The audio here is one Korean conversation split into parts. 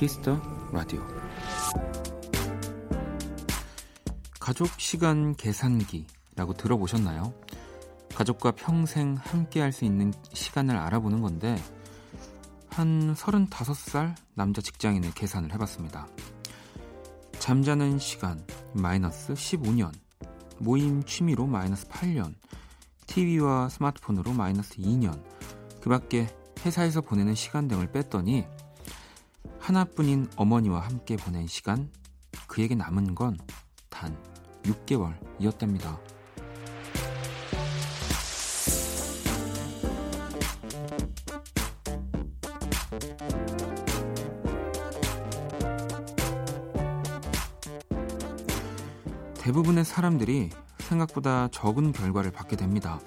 키스 더 라디오 가족 시간 계산기라고 들어보셨나요? 가족과 평생 함께 할 수 있는 시간을 알아보는 건데 한 35살 남자 직장인의 계산을 해봤습니다. 잠자는 시간 마이너스 15년 모임 취미로 마이너스 8년 TV와 스마트폰으로 마이너스 2년 그 밖에 회사에서 보내는 시간 등을 뺐더니 하나뿐인 어머니와 함께 보낸 시간, 그에게 남은 건 단 6개월이었답니다. 대부분의 사람들이 생각보다 적은 결과를 받게 됩니다.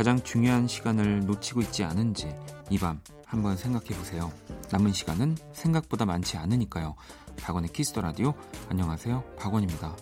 가장 중요한 시간을 놓치고 있지 않은지 이 밤 한번 생각해 보세요. 남은 시간은 생각보다 많지 않으니까요. 박원의 키스 더 라디오 안녕하세요. 박원입니다.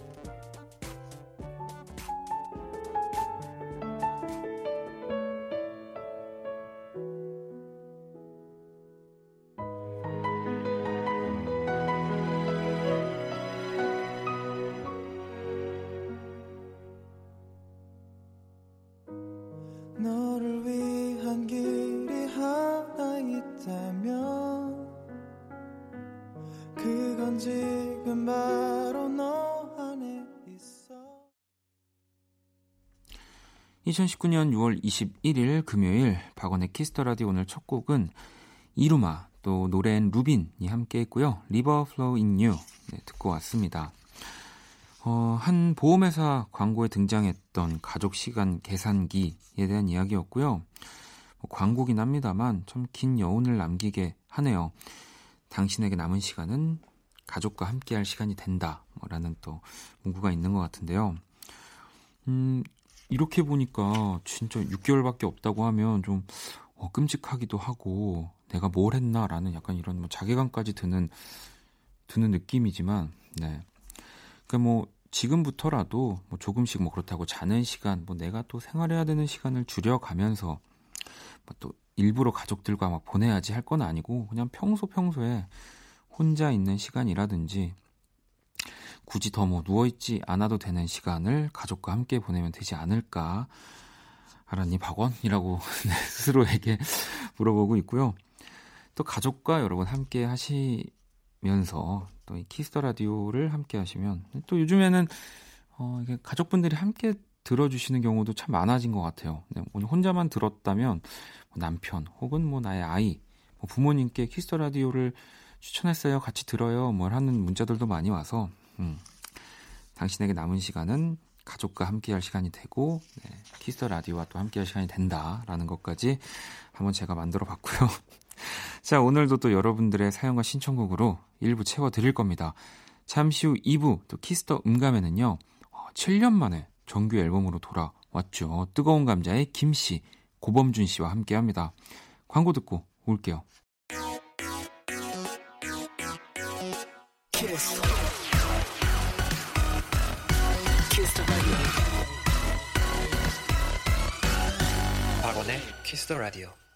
지금 바로 너 안에 있어 2019년 6월 21일 금요일 박원의 키스 더 라디오 오늘 첫 곡은 이루마 또 노래엔 루빈이 함께 했고요. River Flows in You 듣고 왔습니다. 어, 한 보험회사 광고에 등장했던 가족 시간 계산기에 대한 이야기였고요. 뭐 광고긴 합니다만 좀 긴 여운을 남기게 하네요. 당신에게 남은 시간은 가족과 함께할 시간이 된다라는 또 문구가 있는 것 같은데요. 음, 이렇게 보니까 진짜 6개월밖에 없다고 하면 좀 어, 끔찍하기도 하고 내가 뭘 했나라는 약간 이런 뭐 자괴감까지 드는 드는 느낌이지만 네. 그러니까 뭐 지금부터라도 뭐 조금씩 뭐 그렇다고 자는 시간 뭐 내가 또 생활해야 되는 시간을 줄여가면서 뭐 또 일부러 가족들과 막 보내야지 할 건 아니고 그냥 평소 평소에 혼자 있는 시간이라든지 굳이 더 뭐 누워있지 않아도 되는 시간을 가족과 함께 보내면 되지 않을까. 알았니, 박원이라고 네, 스스로에게 물어보고 있고요. 또 가족과 여러분 함께 하시면서 또 이 키스 더 라디오를 함께 하시면 또 요즘에는 어, 이게 가족분들이 함께 들어주시는 경우도 참 많아진 것 같아요. 네, 혼자만 들었다면 뭐 남편 혹은 뭐 나의 아이, 뭐 부모님께 키스 더 라디오를 추천했어요. 같이 들어요. 뭘 하는 문자들도 많이 와서 음, 당신에게 남은 시간은 가족과 함께할 시간이 되고 네, 키스 더 라디오와 또 함께할 시간이 된다라는 것까지 한번 제가 만들어 봤고요. 자 오늘도 또 여러분들의 사연과 신청곡으로 1부 채워 드릴 겁니다. 잠시 후 2부 또 키스 더 음감에는요 7년 어, 만에 정규 앨범으로 돌아왔죠. 뜨거운 감자의 김씨 고범준 씨와 함께 합니다. 광고 듣고 올게요. 박원의 키스 더 라디오.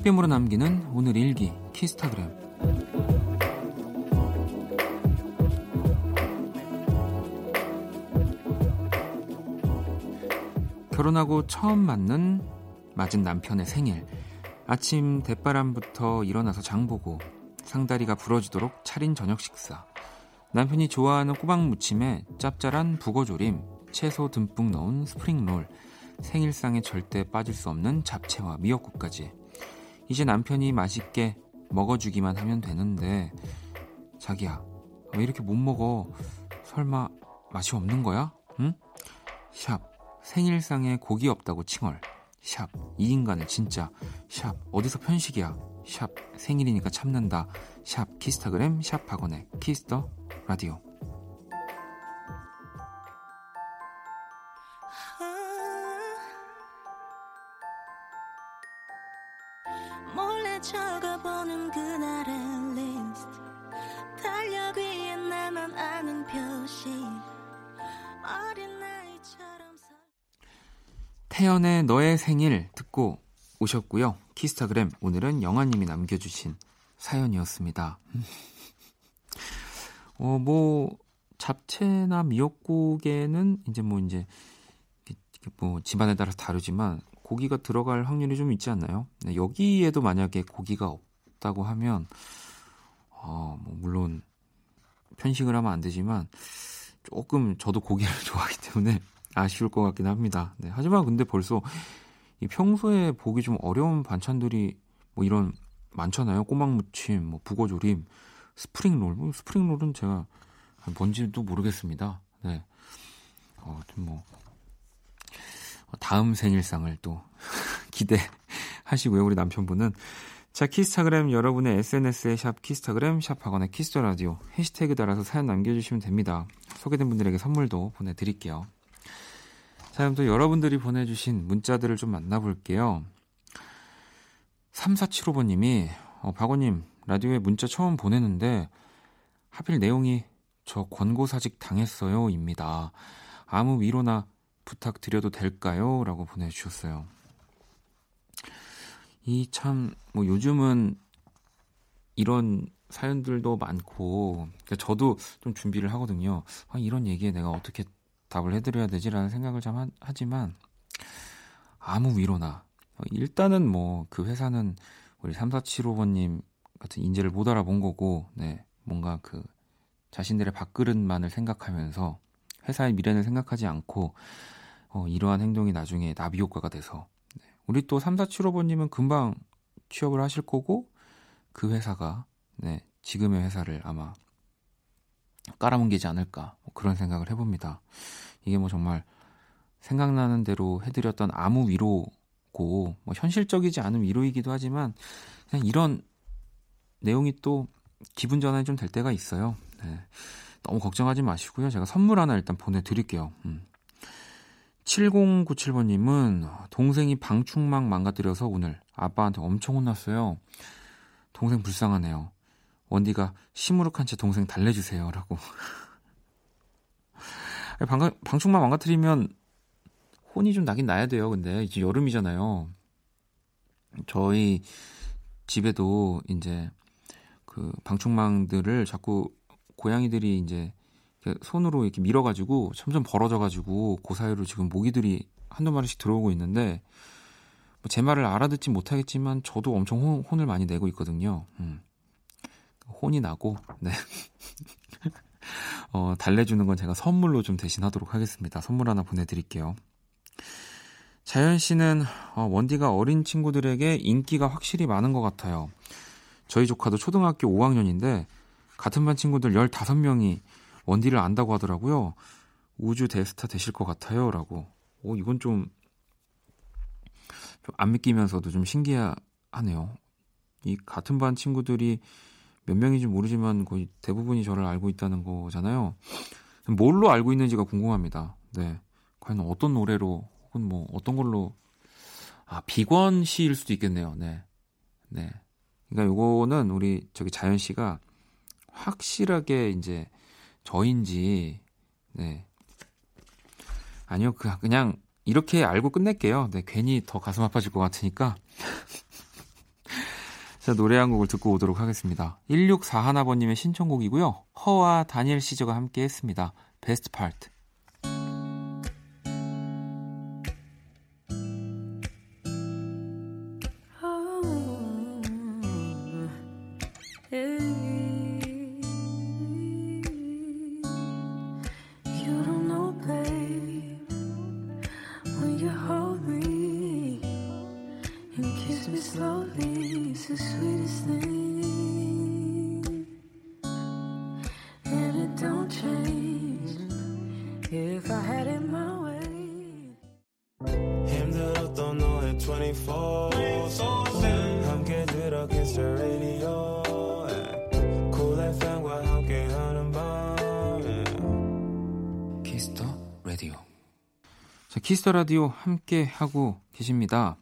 한 뼘으로 남기는 오늘 일기 키스타그램 결혼하고 처음 맞는 맞은 남편의 생일. 아침 대바람부터 일어나서 장보고 상다리가 부러지도록 차린 저녁 식사. 남편이 좋아하는 꼬박 무침에 짭짤한 북어조림, 채소 듬뿍 넣은 스프링롤, 생일상에 절대 빠질 수 없는 잡채와 미역국까지. 이제 남편이 맛있게 먹어주기만 하면 되는데, 자기야, 왜 이렇게 못 먹어? 설마 맛이 없는 거야? 응? 샵. 생일상에 고기 없다고 칭얼. 샵. 이 인간은 진짜. 샵. 어디서 편식이야. 샵. 생일이니까 참는다. 샵. 키스타그램. 샵 박원의 Kiss the Radio. 태연의 너의 생일 듣고 오셨고요. 키스타그램 오늘은 영아님이 남겨주신 사연이었습니다. 어, 뭐 잡채나 미역국에는 이제 뭐 이제 뭐 집안에 따라서 다르지만 고기가 들어갈 확률이 좀 있지 않나요? 네, 여기에도 만약에 고기가 없다고 하면 어, 뭐 물론 편식을 하면 안 되지만 조금 저도 고기를 좋아하기 때문에 아쉬울 것 같긴 합니다. 네, 하지만 근데 벌써 이 평소에 보기 좀 어려운 반찬들이 뭐 이런 많잖아요. 꼬막무침, 뭐 북어조림, 스프링롤. 뭐 스프링롤은 제가 뭔지도 모르겠습니다. 네. 어, 뭐 다음 생일상을 또 기대하시고요. 우리 남편분은 자 키스타그램 여러분의 SNS에 샵 키스타그램 샵 박원의 Kiss the Radio 해시태그 달아서 사연 남겨주시면 됩니다. 소개된 분들에게 선물도 보내드릴게요. 또 여러분들이 보내주신 문자들을 좀 만나볼게요. 3475번님이 어, 박원님 라디오에 문자 처음 보내는데 하필 내용이 저 권고사직 당했어요 입니다. 아무 위로나 부탁드려도 될까요? 라고 보내주셨어요. 이 참, 뭐 요즘은 이런 사연들도 많고, 그러니까 저도 좀 준비를 하거든요. 아, 이런 얘기에 내가 어떻게 답을 해드려야 되지라는 생각을 좀 하, 하지만, 아무 위로나. 일단은 뭐 그 회사는 우리 3475번님 같은 인재를 못 알아본 거고, 네, 뭔가 그 자신들의 밥그릇만을 생각하면서 회사의 미래는 생각하지 않고 어, 이러한 행동이 나중에 나비 효과가 돼서 네. 우리 또 3475번님은 금방 취업을 하실 거고 그 회사가 네, 지금의 회사를 아마 깔아뭉개지 않을까 뭐 그런 생각을 해봅니다. 이게 뭐 정말 생각나는 대로 해드렸던 아무 위로고 뭐 현실적이지 않은 위로이기도 하지만 그냥 이런 내용이 또 기분 전환이 좀 될 때가 있어요. 네. 너무 걱정하지 마시고요. 제가 선물 하나 일단 보내드릴게요. 음. 7097번님은 동생이 방충망 망가뜨려서 오늘 아빠한테 엄청 혼났어요. 동생 불쌍하네요. 원디가 시무룩한 채 동생 달래주세요. 라고. 방, 방충망 망가뜨리면 혼이 좀 나긴 나야 돼요. 근데 이제 여름이잖아요. 저희 집에도 이제 그 방충망들을 자꾸 고양이들이 이제 손으로 이렇게 밀어가지고 점점 벌어져가지고 그 사이로 지금 모기들이 한두 마리씩 들어오고 있는데 뭐제 말을 알아듣지 못하겠지만 저도 엄청 혼, 혼을 많이 내고 있거든요. 음. 혼이 나고 네. 어, 달래주는 건 제가 선물로 좀 대신하도록 하겠습니다. 선물 하나 보내드릴게요. 자연 씨는 어, 원디가 어린 친구들에게 인기가 확실히 많은 것 같아요. 저희 조카도 초등학교 5학년인데 같은 반 친구들 15명이 원디를 안다고 하더라고요. 우주 대스타 되실 것 같아요. 라고. 오, 이건 좀, 좀 안 믿기면서도 좀 신기하네요. 이 같은 반 친구들이 몇 명인지 모르지만 거의 대부분이 저를 알고 있다는 거잖아요. 뭘로 알고 있는지가 궁금합니다. 네. 과연 어떤 노래로 혹은 뭐 어떤 걸로 아 비권 씨일 수도 있겠네요. 네. 네. 그러니까 요거는 우리 저기 자연 씨가 확실하게 이제 저인지 네 아니요 그 그냥 이렇게 알고 끝낼게요. 네 괜히 더 가슴 아파질 것 같으니까 자 노래 한 곡을 듣고 오도록 하겠습니다. 1641번님의 신청곡이고요. 허와 다니엘 시저가 함께 했습니다. 베스트 파트. Kiss the Radio 함께 하고 계십니다.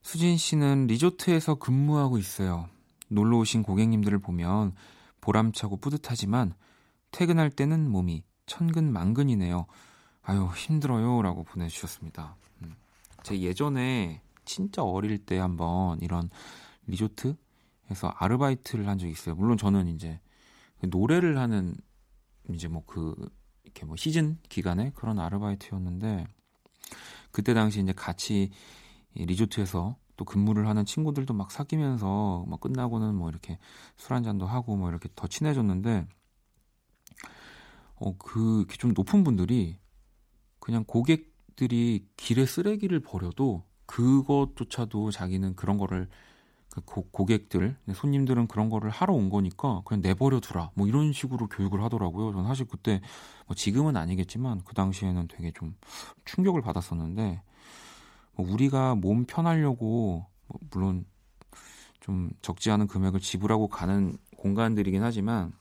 수진 씨는 리조트에서 근무하고 있어요. 놀러 오신 고객님들을 보면 보람차고 뿌듯하지만 퇴근할 때는 몸이 천근 만근이네요. 아유, 힘들어요. 라고 보내주셨습니다. 음. 제 예전에 진짜 어릴 때 한번 이런 리조트에서 아르바이트를 한 적이 있어요. 물론 저는 이제 그 노래를 하는 이제 뭐 그 이렇게 뭐 시즌 기간에 그런 아르바이트였는데 그때 당시 이제 같이 리조트에서 또 근무를 하는 친구들도 막 사귀면서 뭐 끝나고는 뭐 이렇게 술 한 잔도 하고 뭐 이렇게 더 친해졌는데 어그 좀 높은 분들이 그냥 고객들이 길에 쓰레기를 버려도 그것조차도 자기는 그런 거를 그 고, 객들 손님들은 그런 거를 하러 온 거니까 그냥 내버려 두라 뭐 이런 식으로 교육을 하더라고요. 저는 사실 그때 뭐 지금은 아니겠지만 그 당시에는 되게 좀 충격을 받았었는데 뭐 우리가 몸 편하려고 뭐 물론 좀 적지 않은 금액을 지불하고 가는 공간들이긴 하지만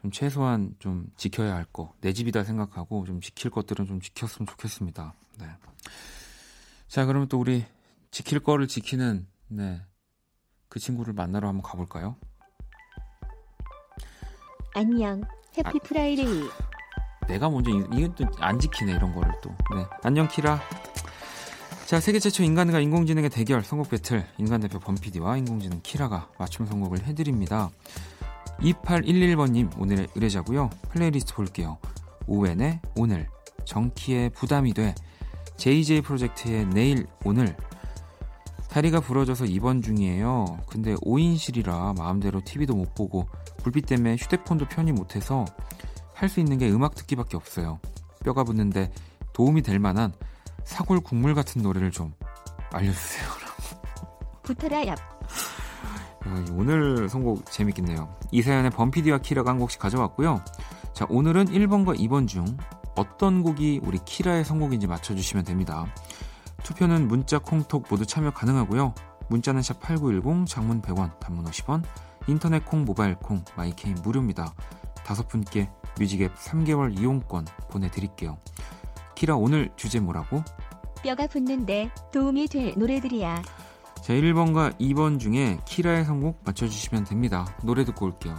좀 최소한 좀 지켜야 할 거, 내 집이다 생각하고 좀 지킬 것들은 좀 지켰으면 좋겠습니다. 네. 자, 그러면 또 우리 지킬 거를 지키는 네. 그 친구를 만나러 한번 가볼까요? 안녕, Happy 아, Friday. 내가 먼저 이건 또 안 지키네 이런 거를 또. 네. 안녕 키라. 자, 세계 최초 인간과 인공지능의 대결 선곡 배틀 인간 대표 범PD와 인공지능 키라가 맞춤 선곡을 해드립니다. 2811번님 오늘의 의뢰자고요. 플레이리스트 볼게요. 오왠의 오늘, 정키의 부담이 돼, JJ Project의 내일 오늘. 다리가 부러져서 입원 중이에요. 근데 5인실이라 마음대로 TV도 못 보고 불빛 때문에 휴대폰도 편히 못해서 할 수 있는 게 음악 듣기밖에 없어요. 뼈가 붙는데 도움이 될 만한 사골 국물 같은 노래를 좀 알려주세요. 부터라 얍. 오늘 선곡 재밌겠네요. 이사연의 범피디와 키라가 한 곡씩 가져왔고요. 자, 오늘은 1번과 2번 중 어떤 곡이 우리 키라의 선곡인지 맞춰주시면 됩니다. 투표는 문자, 콩톡 모두 참여 가능하고요. 문자는 샵 8910, 장문 100원, 단문 50원, 인터넷 콩, 모바일 콩, My K는 무료입니다. 다섯 분께 music 앱 3개월 이용권 보내드릴게요. 키라 오늘 주제 뭐라고? 뼈가 붙는데 도움이 될 노래들이야. 자, 1번과 2번 중에 키라의 선곡 맞춰주시면 됩니다. 노래 듣고 올게요.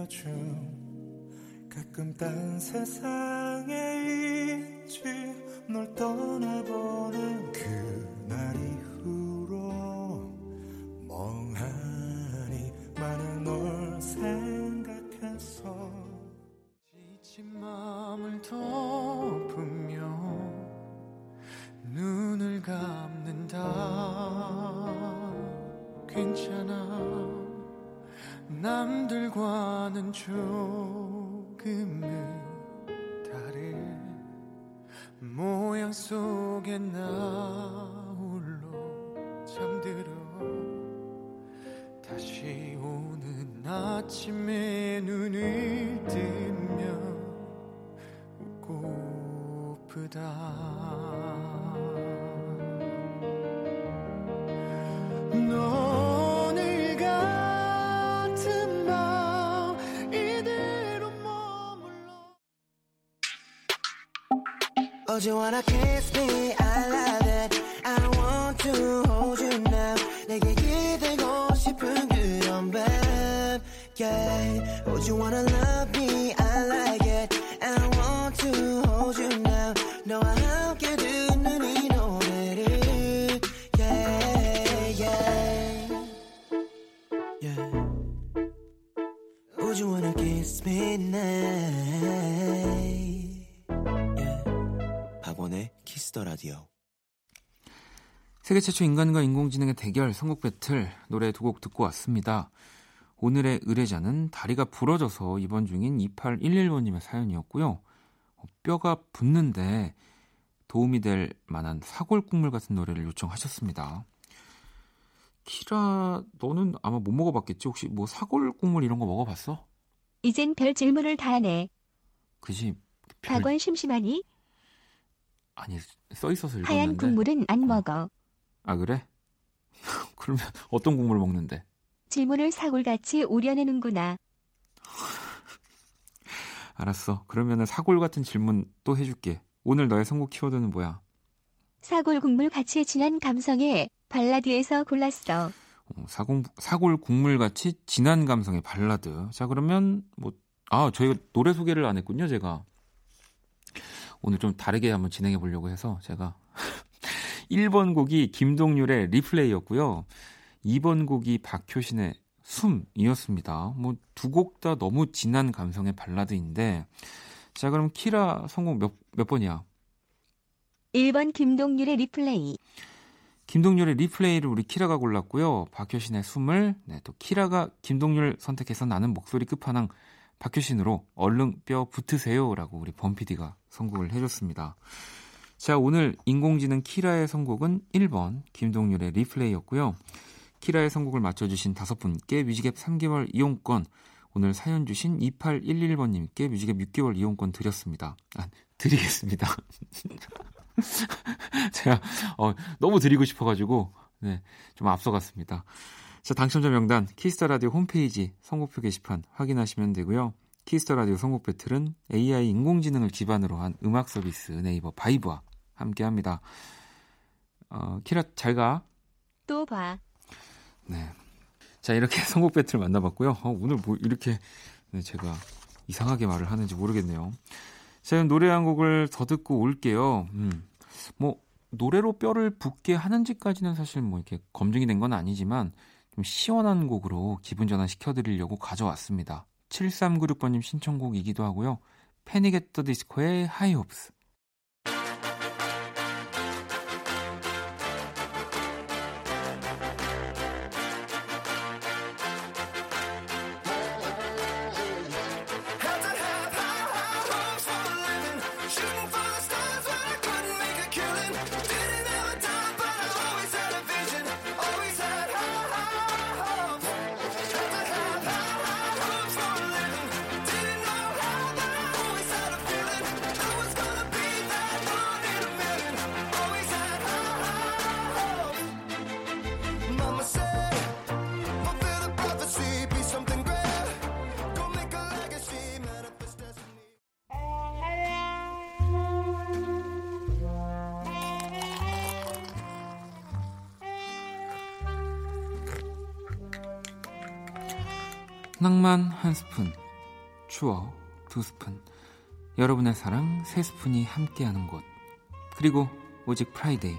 Would you wanna kiss me? Kiss the Radio. 세계 최초 인간과 인공지능의 대결 선곡 배틀 노래 두 곡 듣고 왔습니다. 오늘의 의뢰자는 다리가 부러져서 입원 중인 2811번님의 사연이었고요. 어, 뼈가 붙는데 도움이 될 만한 사골 국물 같은 노래를 요청하셨습니다. 키라, 너는 아마 못 먹어봤겠지? 혹시 뭐 사골 국물 이런 거 먹어봤어? 이젠 별 질문을 다 하네. 그지? 별- 박원 심심하니? 아니 써 있어서 읽었는데. 하얀 국물은 안 먹어. 아 그래? 그러면 어떤 국물 먹는데? 질문을 사골같이 우려내는구나. 알았어. 그러면은 사골 같은 질문 또 해줄게. 오늘 너의 선곡 키워드는 뭐야? 사골 국물 같이 진한 감성의 발라드에서 골랐어. 어, 사골, 사골 국물 같이 진한 감성의 발라드. 자 그러면 뭐 아 저희가 노래 소개를 안 했군요. 제가 오늘 좀 다르게 한번 진행해 보려고 해서 제가 1번 곡이 김동률의 Replay였고요. 2번 곡이 박효신의 숨이었습니다. 뭐 두 곡 다 너무 진한 감성의 발라드인데 자 그럼 키라 선곡 몇, 몇 번이야? 1번 김동률의 리플레이. 김동률의 Replay를 우리 키라가 골랐고요. 박효신의 숨을 네, 또 키라가 김동률 선택해서 나는 목소리 끝판왕 박효신으로 얼른 뼈 붙으세요라고 우리 범피디가 선곡을 해줬습니다. 자 오늘 인공지능 키라의 선곡은 1번 김동률의 리플레이였고요. 키라의 선곡을 맞춰주신 다섯 분께 뮤직앱 3개월 이용권 오늘 사연 주신 2811번님께 뮤직앱 6개월 이용권 드렸습니다. 아, 드리겠습니다. 제가 어, 너무 드리고 싶어가지고 네, 좀 앞서갔습니다. 자 당첨자 명단 Kiss the Radio 홈페이지 선곡표 게시판 확인하시면 되고요. Kiss the Radio 선곡 배틀은 AI 인공지능을 기반으로 한 음악 서비스 네이버 VIBE와 함께 합니다. 어, 키라 잘 가. 또 봐. 네. 자 이렇게 선곡 배틀 만나봤고요. 어, 오늘 뭐 이렇게 네, 제가 이상하게 말을 하는지 모르겠네요. 자 그럼 노래 한 곡을 더 듣고 올게요. 음, 뭐 노래로 뼈를 붓게 하는지까지는 사실 뭐 이렇게 검증이 된 건 아니지만 좀 시원한 곡으로 기분 전환 시켜드리려고 가져왔습니다. 7396번님 신청곡이기도 하고요. 패닉 앳더 디스코의 하이홉스. 여러분의 사랑 세 스푼이 함께하는 곳. 그리고 오직 Friday,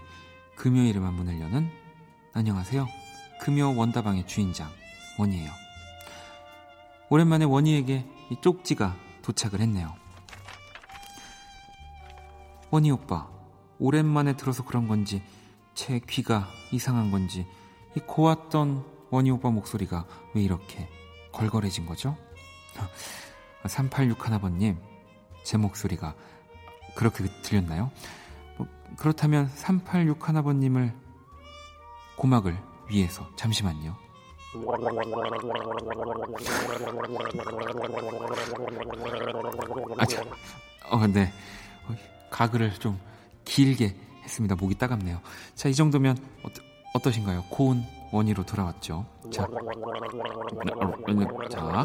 금요일에만 문을 여는 안녕하세요. 금요 원다방의 주인장 원이에요. 오랜만에 원이에게 이 쪽지가 도착을 했네요. 원이 오빠, 오랜만에 들어서 그런 건지 제 귀가 이상한 건지 이 고왔던 원이 오빠 목소리가 왜 이렇게 걸걸해진 거죠? 386 하나번님, 제 목소리가 그렇게 들렸나요? 뭐, 그렇다면 386 하나번님을 고막을 위해서 잠시만요. 아, 참. 어, 네. 어, 가글을 좀 길게 했습니다. 목이 따갑네요. 자, 이 정도면 어떠, 어떠신가요? 고운 원희로 돌아왔죠. 자, 자,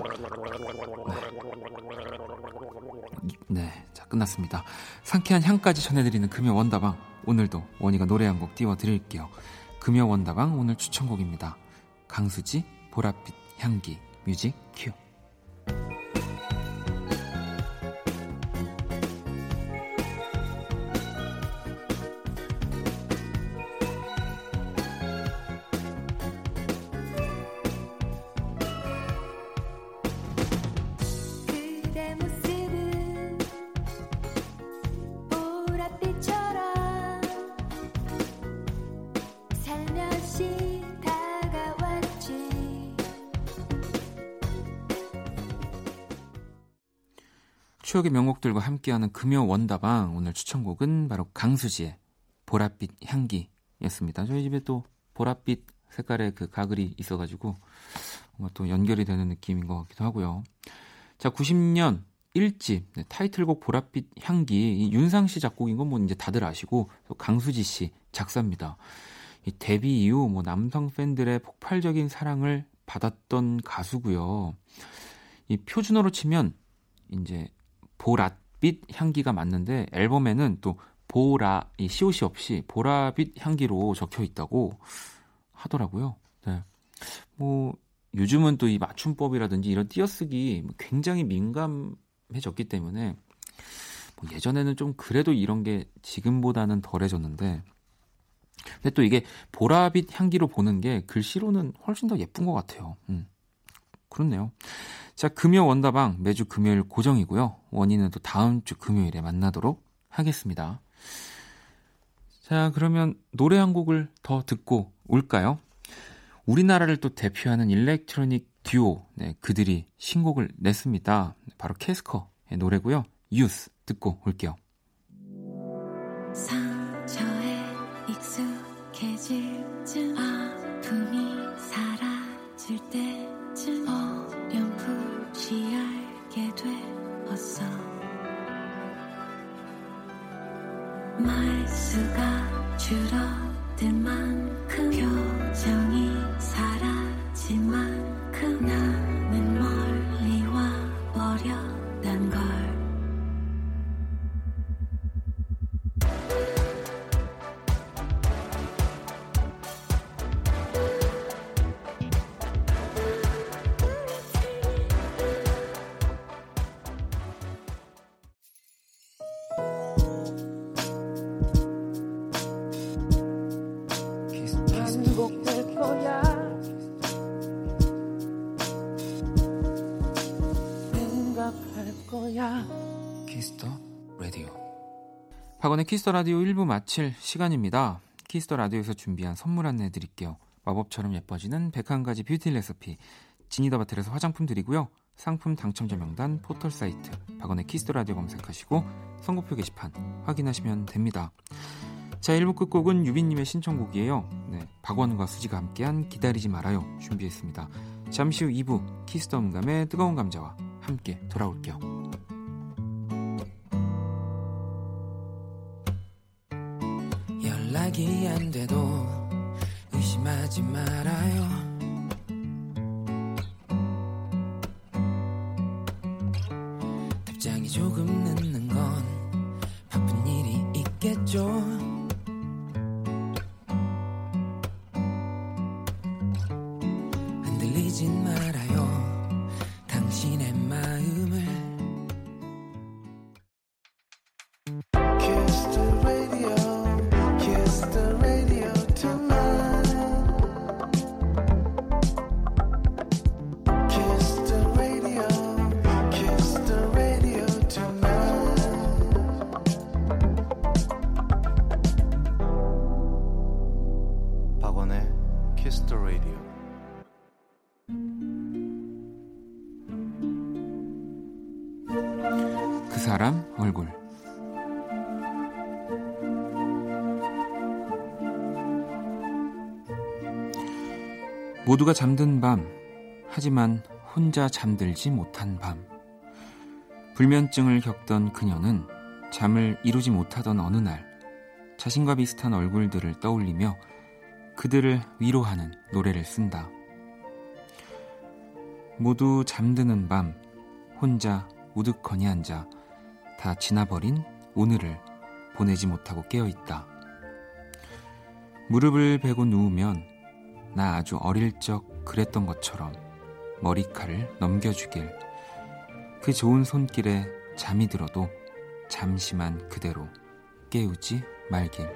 네. 네, 자 끝났습니다. 상쾌한 향까지 전해드리는 금요 원다방 오늘도 원희가 노래 한 곡 띄워드릴게요. 금요 원다방 오늘 추천곡입니다. 강수지 보랏빛 향기 뮤직 큐. 추억의 명곡들과 함께하는 금요 원다방 오늘 추천곡은 바로 강수지의 보랏빛 향기였습니다. 저희 집에 또 보랏빛 색깔의 그 가글이 있어가지고 뭔가 또 연결이 되는 느낌인 것 같기도 하고요. 자, 90년 1집 네, 타이틀곡 보랏빛 향기 이 윤상 씨 작곡인 건 뭐 이제 다들 아시고 또 강수지 씨 작사입니다. 이 데뷔 이후 뭐 남성 팬들의 폭발적인 사랑을 받았던 가수고요. 이 표준어로 치면 이제 보랏빛 향기가 맞는데 앨범에는 또 보라 이 시옷이 없이 보라빛 향기로 적혀 있다고 하더라고요. 네. 뭐 요즘은 또 이 맞춤법이라든지 이런 띄어쓰기 굉장히 민감해졌기 때문에 뭐 예전에는 좀 그래도 이런 게 지금보다는 덜해졌는데 근데 또 이게 보라빛 향기로 보는 게 글씨로는 훨씬 더 예쁜 것 같아요. 음. 그렇네요. 자, 금요 원다방 매주 금요일 고정이고요. 원인은 또 다음 주 금요일에 만나도록 하겠습니다. 자, 그러면 노래 한 곡을 더 듣고 올까요? 우리나라를 또 대표하는 일렉트로닉 듀오, 네, 그들이 신곡을 냈습니다. 바로 캐스커의 노래고요. 유스 듣고 올게요. 상처에 익숙해질 쯤 아픔이 말수 거야 Kiss the Radio. 박원의 Kiss the Radio 1부 마칠 시간입니다. Kiss the Radio에서 준비한 선물 안내 드릴게요. 마법처럼 예뻐지는 101가지 뷰티 레시피 Genie the Bottle에서 화장품 드리고요. 상품 당첨자 명단 포털 사이트 박원의 Kiss the Radio 검색하시고 선곡표 게시판 확인하시면 됩니다. 자, 1부 끝곡은 유빈님의 신청곡이에요. 네, 박원과 수지가 함께한 기다리지 말아요 준비했습니다. 잠시 후 2부 키스터 음감의 뜨거운 감자와 함께 돌아올게요. 연락이 안 돼도 의심하지 말아요 모두가 잠든 밤 하지만 혼자 잠들지 못한 밤 불면증을 겪던 그녀는 잠을 이루지 못하던 어느 날 자신과 비슷한 얼굴들을 떠올리며 그들을 위로하는 노래를 쓴다. 모두 잠드는 밤 혼자 우두커니 앉아 다 지나버린 오늘을 보내지 못하고 깨어 있다. 무릎을 베고 누우면 나 아주 어릴 적 그랬던 것처럼 머리칼을 넘겨주길. 그 좋은 손길에 잠이 들어도 잠시만 그대로 깨우지 말길.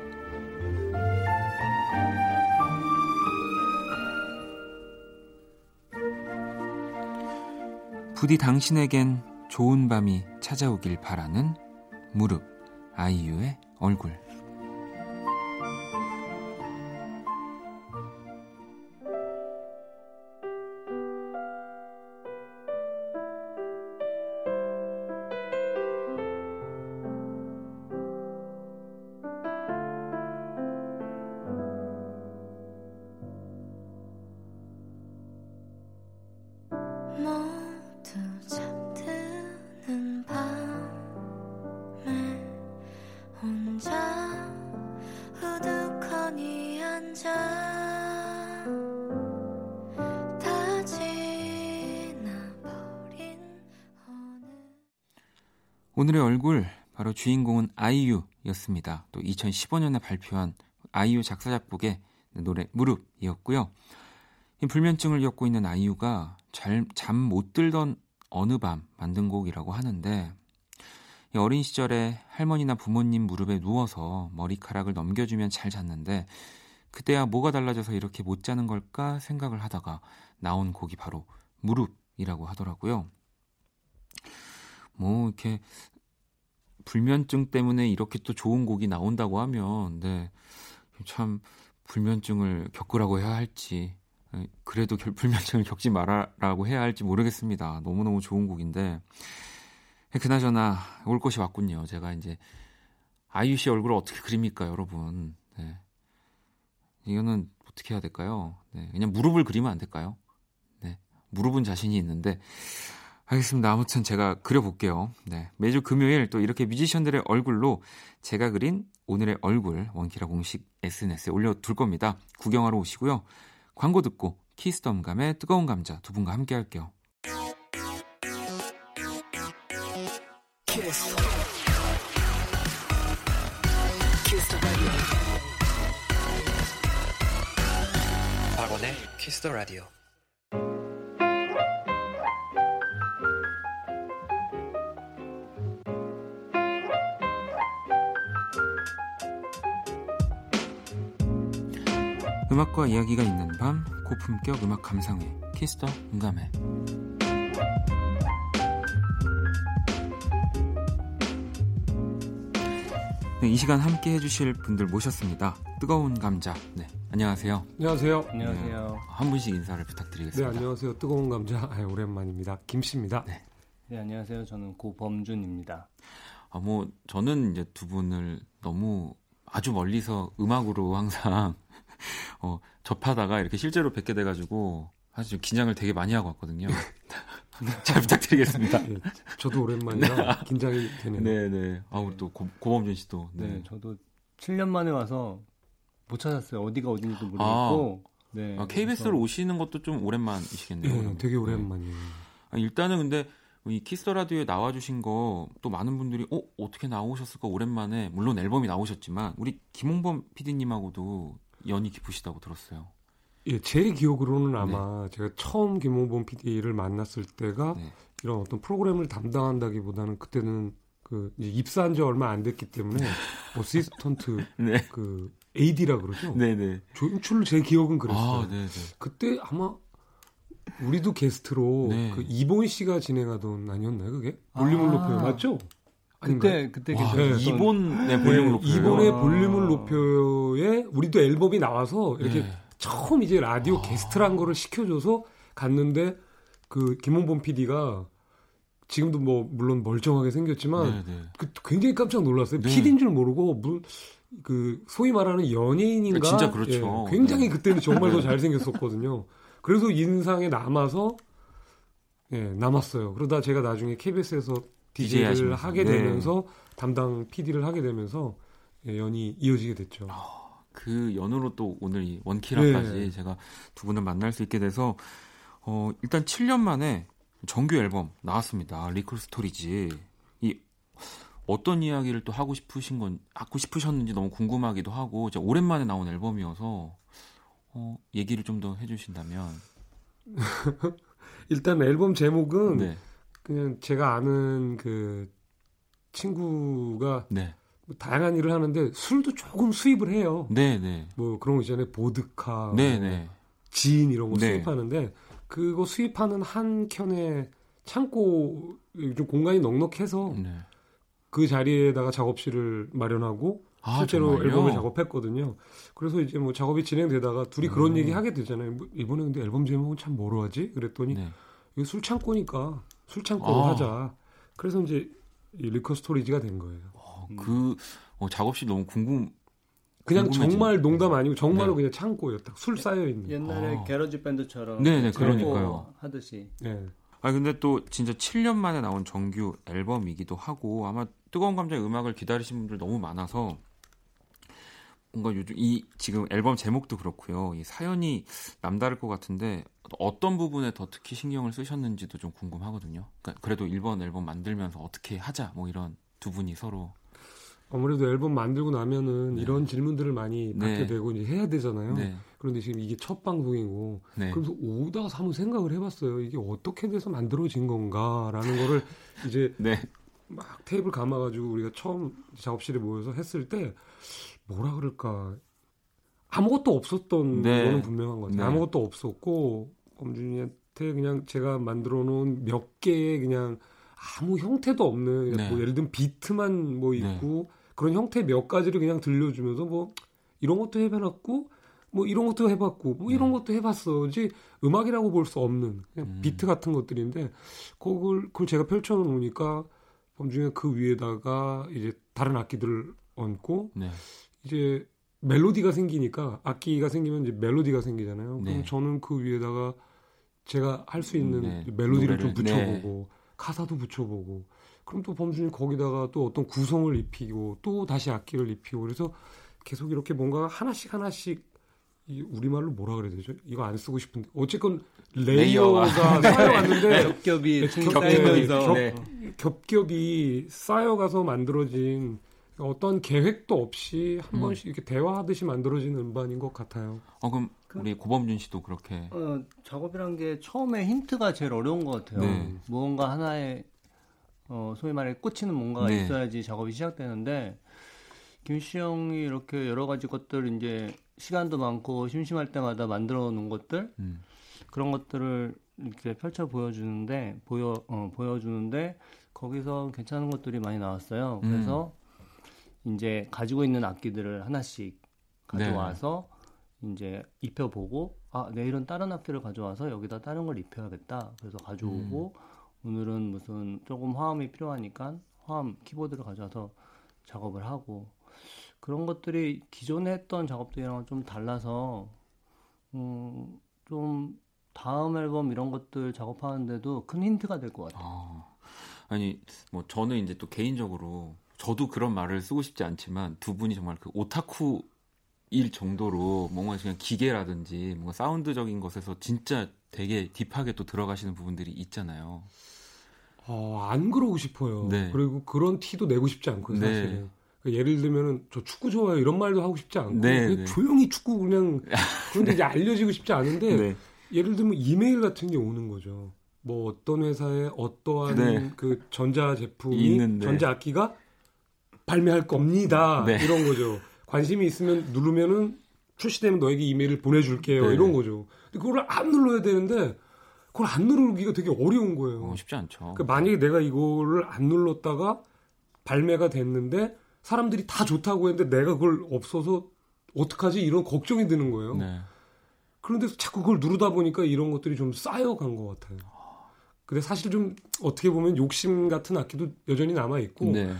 부디 당신에겐 좋은 밤이 찾아오길 바라는 무릎 아이유의 얼굴 아이유였습니다. 또 2015년에 발표한 아이유 작사 작곡의 노래 무릎이었고요. 이 불면증을 겪고 있는 아이유가 잠 못 들던 어느 밤 만든 곡이라고 하는데 이 어린 시절에 할머니나 부모님 무릎에 누워서 머리카락을 넘겨주면 잘 잤는데 그때야 뭐가 달라져서 이렇게 못 자는 걸까 생각을 하다가 나온 곡이 바로 무릎이라고 하더라고요. 뭐 이렇게 불면증 때문에 이렇게 또 좋은 곡이 나온다고 하면 네, 참 불면증을 겪으라고 해야 할지 에, 그래도 결- 불면증을 겪지 말아라고 해야 할지 모르겠습니다. 너무너무 좋은 곡인데 그나저나 올 것이 왔군요. 제가 이제 아이유 씨 얼굴을 어떻게 그립니까, 여러분? 네. 이거는 어떻게 해야 될까요? 네, 그냥 무릎을 그리면 안 될까요? 네, 무릎은 자신이 있는데 알겠습니다. 아무튼 제가 그려볼게요. 네. 매주 금요일 또 이렇게 뮤지션들의 얼굴로 제가 그린 오늘의 얼굴 원키라 공식 SNS에 올려둘 겁니다. 구경하러 오시고요. 광고 듣고 키스덤감의 뜨거운 감자 두 분과 함께 할게요. The radio. 박원의 Kiss the radio. 음악과 이야기가 있는 밤 고품격 음악 감상회 Kiss the 음감회 네, 이 시간 함께 해주실 분들 모셨습니다. 뜨거운 감자. 네, 안녕하세요. 안녕하세요. 안녕하세요. 한 분씩 인사를 네, 부탁드리겠습니다. 안녕하세요. 뜨거운 감자. 아, 오랜만입니다. 김 씨입니다. 네. 네, 안녕하세요. 저는 고범준입니다. 아, 뭐 저는 이제 두 분을 너무 아주 멀리서 음악으로 항상 어, 접하다가 이렇게 실제로 뵙게 돼가지고 사실 좀 긴장을 되게 많이 하고 왔거든요. 잘 부탁드리겠습니다. 예, 저도 오랜만이라 긴장이 되네요. 네, 네. 아, 우리 또 고, 고범준 씨도. 네, 네. 저도 7년 만에 와서 못 찾았어요. 어디가 어딘지도 모르겠고. 아, 네. 아, KBS로 오시는 것도 좀 오랜만이시겠네요. 예, 그러면. 되게 네. 오랜만이에요. 아, 일단은 근데 이 Kiss the Radio에 나와주신 거 또 많은 분들이 어 어떻게 나오셨을까 오랜만에 물론 앨범이 나오셨지만 우리 김홍범 PD님하고도 연이 깊으시다고 들었어요. 예, 제 기억으로는 아마 제가 처음 김홍범 PD를 만났을 때가 네. 이런 어떤 프로그램을 담당한다기보다는 그때는 그 입사한 지 얼마 안 됐기 때문에 assistant 네, 그 AD라 그러죠. 네, 네. 조연출 제 기억은 그랬어요. 아, 네, 네. 그때 아마 우리도 게스트로 네. 그 이본 씨가 진행하던 아니었나요 그게 볼륨을 아. 높여요 맞죠? 그때 그때 와, 계셨던 이본의 볼륨을 높여요. 이본의 아. 볼륨을 높여에 우리도 앨범이 나와서 이렇게 네. 처음 이제 라디오 아. 게스트란 거를 시켜줘서 갔는데 그 김홍범 PD가 지금도 뭐 물론 멀쩡하게 생겼지만 네, 네. 그 굉장히 깜짝 놀랐어요. 네. PD인 줄 모르고 무, 그 소위 말하는 연예인인가? 진짜 그렇죠. 예, 굉장히 네. 그때는 정말 더 잘생겼었거든요. 그래서 인상에 남아서 예, 남았어요. 그러다 제가 나중에 KBS에서 DJ DJ를 하시면서. 하게 네. 되면서 담당 PD를 하게 되면서 예, 연이 이어지게 됐죠. 그 연으로 또 오늘 이 원키라까지 네. 제가 두 분을 만날 수 있게 돼서 어 일단 7년 만에 정규 앨범 나왔습니다. Liquor Storage. 이 어떤 이야기를 또 하고 싶으신 건 하고 싶으셨는지 너무 궁금하기도 하고 오랜만에 나온 앨범이어서 어 얘기를 좀 더 해주신다면 일단 앨범 제목은 네, 그냥 제가 아는 그 친구가 네, 뭐 다양한 일을 하는데 술도 조금 수입을 해요. 네, 네, 뭐 그런 거 있잖아요. 보드카, 네, 뭐 네, 지인 이런 거 네. 수입하는데 그거 수입하는 한 켠에 창고 좀 공간이 넉넉해서 네. 그 자리에다가 작업실을 마련하고 아, 실제로 정말요? 앨범을 작업했거든요. 그래서 이제 뭐 작업이 진행되다가 둘이 그런 음. 얘기 하게 되잖아요. 뭐 이번에 근데 앨범 제목은 참 뭐로 하지? 그랬더니 네. 이거 술 창고니까 술 창고로 아. 하자. 그래서 이제 이 liquor storage가 된 거예요. 어, 그 어, 작업실 너무 궁금. 그냥 궁금해지네. 정말 농담 아니고 정말로 네. 그냥 창고예요. 딱 술 쌓여 있는. 옛날에 아. garage 밴드처럼 네네, 창고 그러니까요. 하듯이 예. 아 근데 또 진짜 7년 만에 나온 정규 앨범이기도 하고 아마 뜨거운 감자의 음악을 기다리신 분들 너무 많아서 뭔가 요즘 이 지금 앨범 제목도 그렇고요. 이 사연이 남다를 것 같은데 어떤 부분에 더 특히 신경을 쓰셨는지도 좀 궁금하거든요. 그러니까 그래도 1번 앨범 만들면서 어떻게 하자 뭐 이런 두 분이 서로 아무래도 앨범 만들고 나면은 네. 이런 질문들을 많이 네. 받게 되고 이제 해야 되잖아요. 네. 그런데 지금 이게 첫 방송이고 네. 그래서 오다가 한번 생각을 해봤어요. 이게 어떻게 돼서 만들어진 건가라는 거를 이제 네. 막 테이블 감아가지고 우리가 처음 작업실에 모여서 했을 때 뭐라 그럴까 아무것도 없었던 네. 거는 분명한 것 같아요. 네. 아무것도 없었고 범준이한테 그냥 제가 만들어 놓은 몇 개의 그냥 아무 형태도 없는 네. 뭐 예를 들면 비트만 뭐 있고 그런 형태 몇 가지를 그냥 들려주면서 뭐 이런 것도 해봤고 뭐 이런 것도 해봤고 뭐 이런 것도 해봤어지 음악이라고 볼 수 없는 그냥 음. 비트 같은 것들인데 그걸 그걸 제가 펼쳐 놓으니까 범준이 그 위에다가 이제 다른 악기들을 얹고 네. 이제 멜로디가 생기니까 악기가 생기면 이제 멜로디가 생기잖아요. 네. 그럼 저는 그 위에다가 제가 할 수 있는 네. 멜로디를 좀 노래를, 붙여보고 가사도 붙여보고 그럼 또 범준이 거기다가 또 어떤 구성을 입히고 또 다시 악기를 입히고 그래서 계속 이렇게 뭔가 하나씩 하나씩 이 우리말로 뭐라 그래야 되죠? 이거 안 쓰고 싶은데 어쨌건 layer가. layer가 쌓여갔는데 겹겹이 겹- 네. 겹겹이 쌓여가서 만들어진 어떤 계획도 없이 한 음. 번씩 이렇게 대화하듯이 만들어진 음반인 것 같아요. 어 그럼 우리 고범준 씨도 그렇게 어, 작업이란 게 처음에 힌트가 제일 어려운 것 같아요. 네. 무언가 하나에 어, 소위 말해 꽂히는 뭔가가 네. 있어야지 작업이 시작되는데 김씨 형이 이렇게 여러 가지 것들 이제 시간도 많고 심심할 때마다 만들어 놓은 것들 음. 그런 것들을 이렇게 펼쳐 보여주는데 보여 어, 보여주는데 거기서 괜찮은 것들이 많이 나왔어요. 음. 그래서 이제 가지고 있는 악기들을 하나씩 가져와서 이제 입혀보고 아 내일은 다른 악기를 가져와서 여기다 다른 걸 입혀야겠다. 그래서 가져오고 오늘은 무슨 조금 화음이 필요하니까 화음 키보드를 가져와서 작업을 하고 그런 것들이 기존에 했던 작업들이랑은 좀 달라서 음, 좀 다음 앨범 이런 것들 작업하는데도 큰 힌트가 될 것 같아요. 아, 아니 뭐 저는 이제 또 개인적으로 저도 그런 말을 쓰고 싶지 않지만 두 분이 정말 그 오타쿠 일 정도로 뭔가 그냥 기계라든지 뭔가 사운드적인 것에서 진짜 되게 딥하게 또 들어가시는 부분들이 있잖아요. 어, 안 그러고 싶어요. 네. 그리고 그런 티도 내고 싶지 않고요, 네. 사실은. 그러니까 예를 들면은 저 축구 좋아요 이런 말도 하고 싶지 않고 네, 네. 조용히 축구 그냥 그런데 이제 알려지고 싶지 않은데 네. 예를 들면 이메일 같은 게 오는 거죠. 뭐 어떤 회사에 어떠한 네. 그 전자 제품이 있는데. 전자 악기가 발매할 겁니다. 네. 이런 거죠. 관심이 있으면 누르면은 출시되면 너에게 이메일을 보내줄게요. 네. 이런 거죠. 근데 그걸 안 눌러야 되는데 그걸 안 누르기가 되게 어려운 거예요. 어, 쉽지 않죠. 그러니까 만약에 내가 이거를 안 눌렀다가 발매가 됐는데 사람들이 다 좋다고 했는데 내가 그걸 없어서 어떡하지 이런 걱정이 드는 거예요. 네. 그런데 자꾸 그걸 누르다 보니까 이런 것들이 좀 쌓여간 것 같아요. 근데 사실 좀 어떻게 보면 욕심 같은 악기도 여전히 남아 있고 네.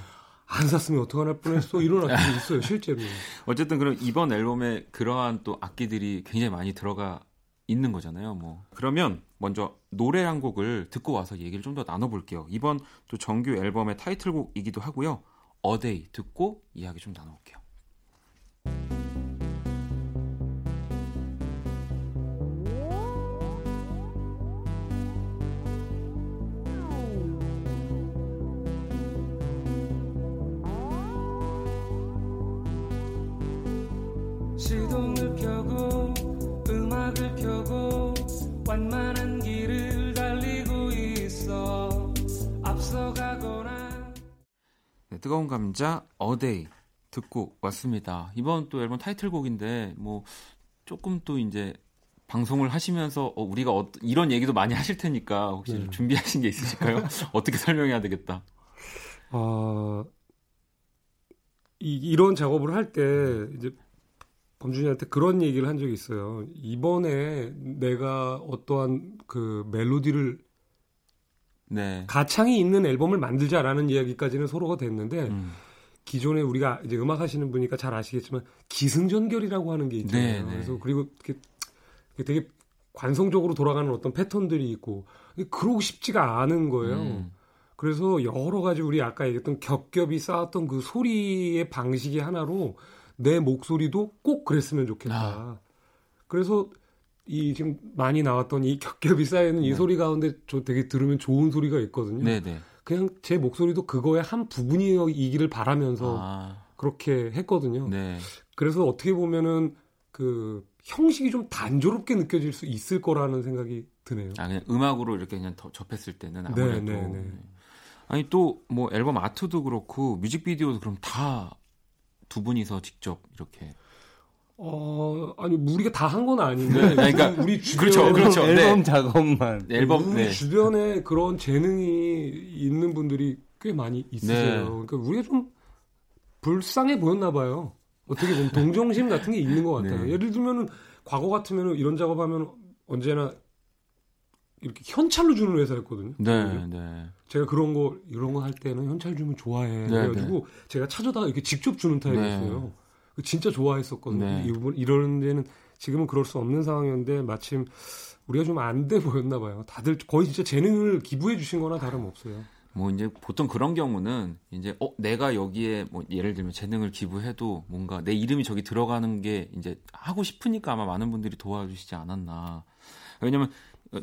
안 샀으면 어떡할 뻔했어 이런 악기도 있어요 실제로. 어쨌든 그럼 이번 앨범에 그러한 또 악기들이 굉장히 많이 들어가 있는 거잖아요. 뭐 그러면 먼저 노래 한 곡을 듣고 와서 얘기를 좀 더 나눠볼게요. 이번 또 정규 앨범의 타이틀곡이기도 하고요. 어데이 듣고 이야기 좀 나눠볼게요. 뜨거운 감자 어데이 듣고 왔습니다. 이번 또 앨범 타이틀곡인데 뭐 조금 또 이제 방송을 하시면서 어, 우리가 어, 이런 얘기도 많이 하실 테니까 혹시 좀 네. 준비하신 게 있으실까요? 어떻게 설명해야 되겠다. 아, 이, 이런 작업을 할 때 이제 범준이한테 그런 얘기를 한 적이 있어요. 이번에 내가 어떠한 그 멜로디를 네. 가창이 있는 앨범을 만들자라는 이야기까지는 서로가 됐는데 음. 기존에 우리가 이제 음악 하시는 분이니까 잘 아시겠지만 기승전결이라고 하는 게 있잖아요. 네, 네. 그래서 그리고 이렇게 되게 관성적으로 돌아가는 어떤 패턴들이 있고 그러고 싶지가 않은 거예요. 음. 그래서 여러 가지 우리 아까 얘기했던 겹겹이 쌓았던 그 소리의 방식이 하나로 내 목소리도 꼭 그랬으면 좋겠다. 아. 그래서 이 지금 많이 나왔던 이 겹겹이 쌓이는 이 네. 소리 가운데 저 되게 들으면 좋은 소리가 있거든요. 네네. 그냥 제 목소리도 그거의 한 부분이기를 바라면서 아, 그렇게 했거든요. 네. 그래서 어떻게 보면은 그 형식이 좀 단조롭게 느껴질 수 있을 거라는 생각이 드네요. 아 그냥 음악으로 이렇게 그냥 더 접했을 때는 네, 아무래도 네, 네. 네. 아니 또 뭐 앨범 아트도 그렇고 뮤직비디오도 그럼 다 두 분이서 직접 이렇게 어, 아니 우리가 다 한 건 아닌데 네, 그러니까 우리 주변에 그렇죠, 그렇죠. 앨범 네. 작업만. 앨범 우리 네. 주변에 그런 재능이 있는 분들이 꽤 많이 있으세요. 네. 그러니까 우리가 좀 불쌍해 보였나 봐요. 어떻게 보면 동정심 같은 게 있는 것 같아요. 네. 예를 들면은 과거 같으면은 이런 작업하면 언제나 이렇게 현찰로 주는 회사였거든요. 네, 네. 제가 그런 거 이런 거 할 때는 현찰 주면 좋아해. 네, 그래가지고 제가 찾아다가 이렇게 직접 주는 타입이었어요. 그 진짜 좋아했었거든요. 네. 이분 이런 데는 지금은 그럴 수 없는 상황이었는데 마침 우리가 좀 안 돼 보였나 봐요. 다들 거의 진짜 재능을 기부해 주신 거나 다름없어요. 뭐 이제 보통 그런 경우는 이제 어 내가 여기에 뭐 예를 들면 재능을 기부해도 뭔가 내 이름이 저기 들어가는 게 이제 하고 싶으니까 아마 많은 분들이 도와주시지 않았나. 왜냐면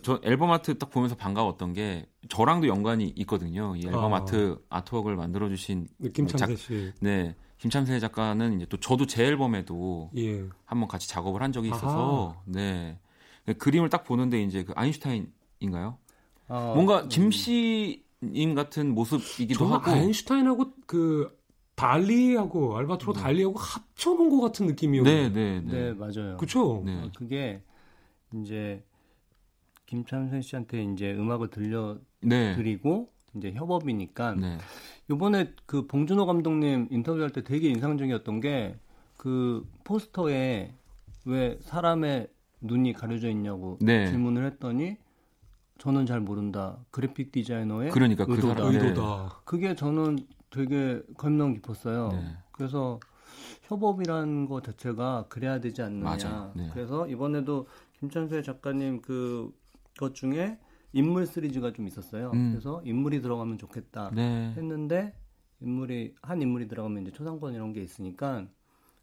저 앨범 아트 딱 보면서 반가웠던 게 저랑도 연관이 있거든요. 이 앨범 아. 아. 트 아트웍을 만들어 주신 김참새 씨. 네. 김참새 작가는 이제 또 저도 제 앨범에도 예. 한번 같이 작업을 한 적이 있어서 네. 그림을 딱 보는데 이제 그 아인슈타인인가요? 어, 뭔가 김씨님 같은 모습이기도 저는 하고 아인슈타인하고 그 달리하고 알바트로 달리하고 합쳐놓은 것 같은 느낌이었는데. 네, 네, 네. 네, 맞아요. 그쵸? 네. 어, 그게 이제 김참생 씨한테 이제 음악을 네. 들려 드리고 이제 협업이니까 네. 요번에 그 봉준호 감독님 인터뷰할 때 되게 인상적이었던 게 그 포스터에 왜 사람의 눈이 가려져 있냐고 네. 질문을 했더니 저는 잘 모른다. 그래픽 디자이너의 그러니까 그 의도다. 사람- 네. 의도다. 그게 저는 되게 감명 깊었어요. 네. 그래서 협업이라는 거 자체가 그래야 되지 않느냐. 네. 그래서 이번에도 김찬수의 작가님 그것 중에 인물 시리즈가 좀 있었어요. 음. 그래서 인물이 들어가면 좋겠다 네. 했는데 인물이 한 인물이 들어가면 이제 초상권 이런 게 있으니까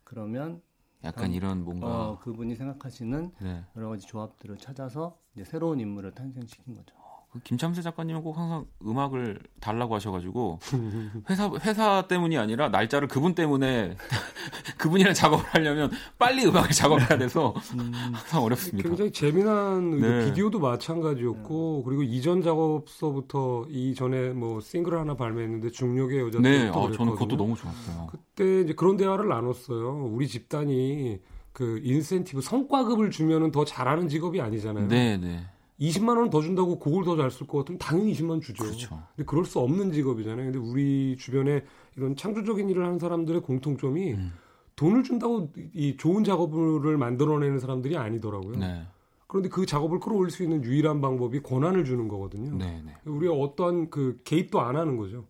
그러면 약간 이런 뭔가 어, 그분이 생각하시는 네. 여러 가지 조합들을 찾아서 이제 새로운 인물을 탄생시킨 거죠. 그 김참새 작가님은 꼭 항상 음악을 달라고 하셔가지고 회사 회사 때문이 아니라 날짜를 그분 때문에 그분이랑 작업을 하려면 빨리 음악을 작업해야 돼서 항상 어렵습니다. 굉장히 재미난 네. 비디오도 마찬가지였고 그리고 이전 작업서부터 이전에 뭐 싱글 하나 발매했는데 중력의 여자 네, 아, 저는 그것도. 너무 좋았어요. 그때 이제 그런 대화를 나눴어요. 우리 집단이 그 인센티브 성과급을 주면은 더 잘하는 직업이 아니잖아요. 네, 네, 20만 원 더 준다고 곡을 더 잘 쓸 것 같으면 당연히 20만 원 주죠. 그렇죠. 근데 그럴 수 없는 직업이잖아요. 근데 우리 주변에 이런 창조적인 일을 하는 사람들의 공통점이 음. 돈을 준다고 이 좋은 작업을 만들어내는 사람들이 아니더라고요. 네, 그런데 그 작업을 끌어올릴 수 있는 유일한 방법이 권한을 주는 거거든요. 네, 네. 우리가 어떠한 그 개입도 안 하는 거죠.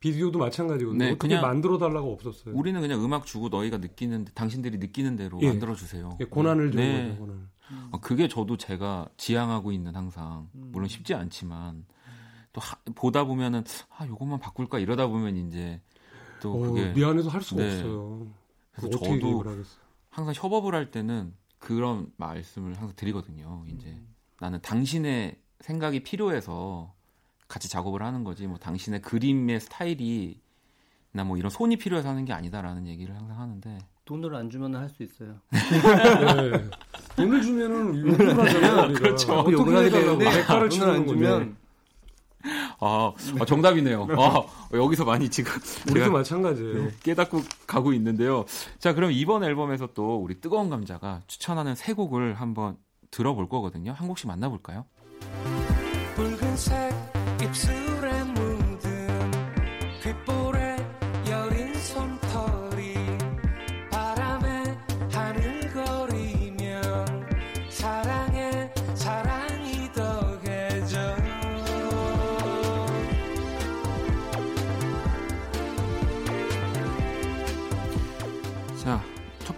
비디오도 마찬가지거든요. 네, 어떻게 그냥 만들어 달라고 없었어요. 우리는 그냥 음악 주고 너희가 느끼는 당신들이 느끼는 대로 예. 만들어 주세요. 예, 권한을 주는 네. 거죠. 권한을. 어, 그게 저도 제가 지향하고 있는 항상 음. 물론 쉽지 않지만 또 하- 보다 보면은 아 요것만 바꿀까 이러다 보면 이제 또 어, 그게 미안해서 할 수가 네. 없어요. 그래서 저도. 항상 협업을 할 때는 그런 말씀을 항상 드리거든요. 이제 음. 나는 당신의 생각이 필요해서 같이 작업을 하는 거지 뭐 당신의 그림의 스타일이 나 뭐 이런 손이 필요해서 하는 게 아니다라는 얘기를 항상 하는데 돈을 안 주면 할 수 있어요. 네. 돈을 주면은 욕을 하잖아요. 그렇죠. 어떻게 하게 되는데 대가를 돈을 안. 주면 아, 아, 정답이네요. 아, 여기서 많이 지금 우리도 마찬가지예요. 깨닫고 가고 있는데요. 자, 그럼 이번 앨범에서 또 우리 뜨거운 감자가 추천하는 세 곡을 한번 들어볼 거거든요. 한 곡씩 만나볼까요? 붉은색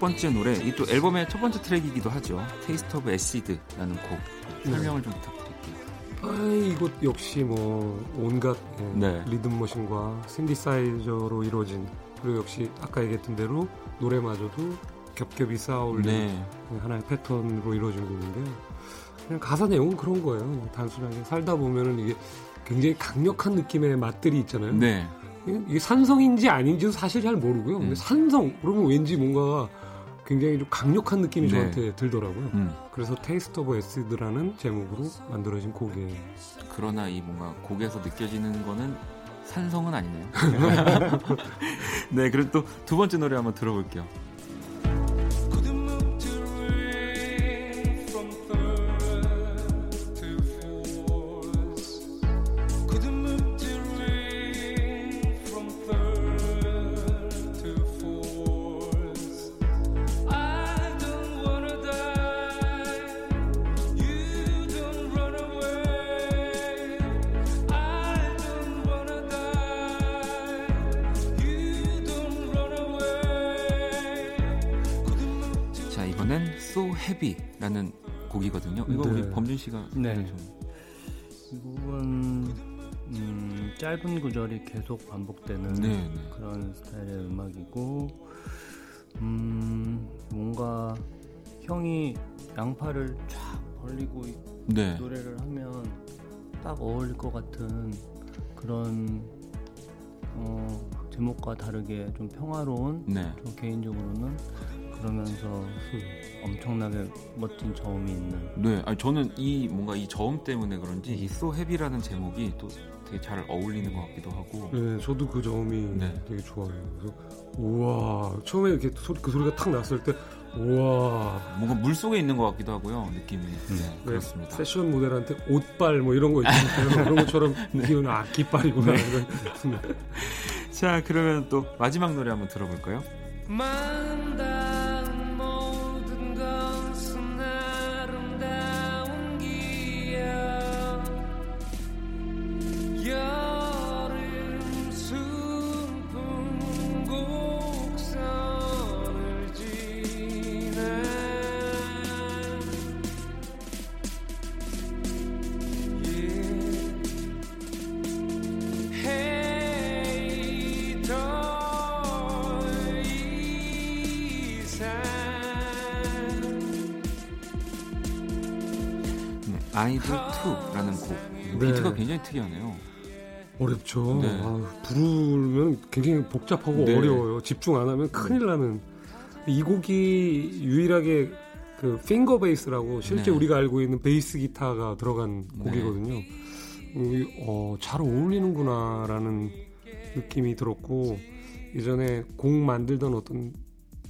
번째 노래, 이 또 앨범의 첫 번째 트랙이기도 하죠. Taste of Acid라는 곡 설명을 좀 부탁드릴게요. 아, 이 곡 역시 뭐 온갖 예, 네. 리듬 machine과 신디사이저로 이루어진 그리고 역시 아까 얘기했던 대로 노래마저도 겹겹이 쌓아올린 네. 하나의 패턴으로 이루어진 곡인데요. 그냥 가사 내용은 그런 거예요. 단순하게 살다 보면은 이게 굉장히 강력한 느낌의 맛들이 있잖아요. 네. 이게- 산성인지 아닌지도 사실 잘 모르고요. 음. 산성 그러면 왠지 뭔가 굉장히 좀 강력한 느낌이 네. 저한테 들더라고요. 음. 그래서 Taste of Acid라는 제목으로 만들어진 곡이에요. 그러나 이 뭔가 곡에서 느껴지는 거는 산성은 아니네요. 네, 그리고 또 두 번째 노래 한번 들어볼게요. Heavy라는 곡이거든요. 이거 네. 우리 범준 씨가 네. 좀 이 곡은 음, 짧은 구절이 계속 반복되는 네, 네. 그런 스타일의 음악이고 음, 뭔가 형이 양팔을 쫙 벌리고 이- 네. 노래를 하면 딱 어울릴 것 같은 그런 어, 제목과 다르게 좀 평화로운 네. 저 개인적으로는 그러면서 엄청나게 멋진 저음이 있는 네. 아니 저는 이 뭔가 이 저음 때문에 그런지 이 So Heavy라는 제목이 또 되게 잘 어울리는 것 같기도 하고. 네, 저도 그 점이 네. 되게 좋아요. 그래서 우와 처음에 이렇게 소리, 그 소리가 탁 났을 때 우와 뭔가 물 속에 있는 것 같기도 하고요. 느낌이. 네, 그렇습니다. 세션 모델한테 옷빨 뭐 이런 거 있잖아요. 그런 것처럼 이건 악기빨이구나. 네. 이런. 자, 그러면 또 마지막 노래 한번 들어볼까요? 만단 아이들 2라는 곡. 네. 비트가 굉장히 특이하네요. 어렵죠. 네. 아, 부르면 굉장히 복잡하고 네. 어려워요. 집중 안 하면 큰일 나는. 이 곡이 유일하게 그 핑거 베이스라고 실제 네. 우리가 알고 있는 베이스 기타가 들어간 네. 곡이거든요. 이, 어, 잘 어울리는구나라는 느낌이 들었고 예전에 곡 만들던 어떤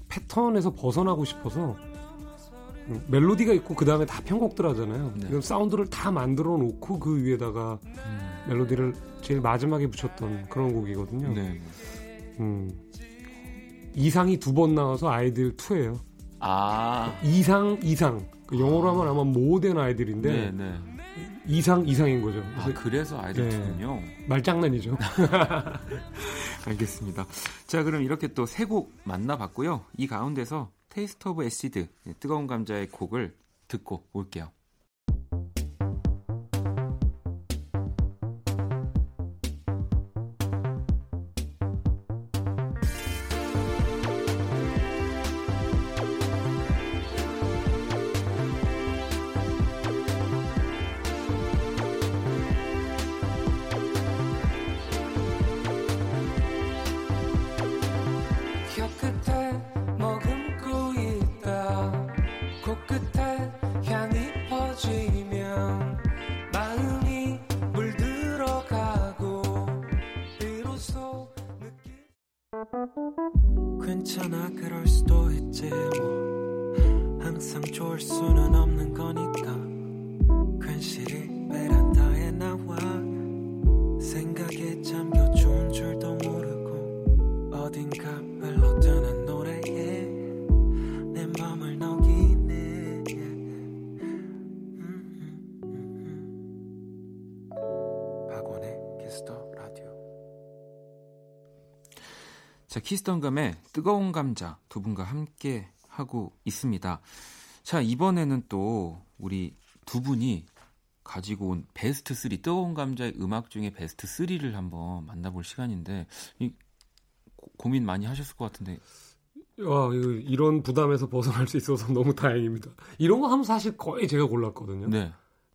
패턴에서 벗어나고 싶어서 음, 멜로디가 있고 그 다음에 다 편곡들 하잖아요. 네. 그럼 사운드를 다 만들어 놓고 그 위에다가 멜로디를 제일 마지막에 붙였던 그런 곡이거든요. 네. 음. 이상이 두 번 나와서 ideal 2예요. 아. 이상 이상. 그 영어로 하면 아마 more than ideal인데 네, 네. 이상 이상인 거죠. 아, 그래서 그래서 ideal 네. 2군요. 말장난이죠. 알겠습니다. 자, 그럼 이렇게 또 세 곡 만나봤고요. 이 가운데서 Taste of Acid, 네, 뜨거운 감자의 곡을 듣고 올게요. 키스턴감의 뜨거운 감자 두 분과 함께 하고 있습니다. 자, 이번에는 또 우리 두 분이 가지고 온 베스트 3, 뜨거운 감자의 음악 중에 베스트 3를 한번 만나볼 시간인데, 이 고- 고민 많이 하셨을 것 같은데. 와, 이런 부담에서 벗어날 수 있어서 너무 다행입니다. 이런 거 하면 사실 거의 제가 골랐거든요. 네.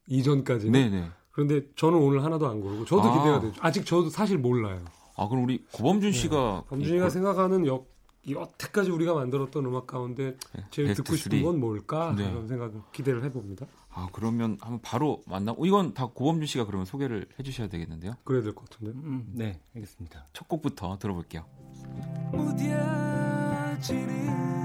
이전까지는. 네, 네. 그런데 저는 오늘 하나도 안 고르고 저도 아. 기대가 되죠. 아직 저도 사실 몰라요. 아, 그럼 우리 고범준 씨가 네. 범준이가 이 생각하는 여, 여태까지 우리가 만들었던 음악 가운데 제일 듣고 싶은 three. 건 뭘까? 네. 이런 생각을 기대를 해봅니다. 아, 그러면 한번 바로 만나고 이건 다 고범준 씨가 그러면 소개를 해 주셔야 되겠는데요. 그래야 될 것 같은데. 음, 네, 알겠습니다. 첫 곡부터 들어볼게요. 무뎌지는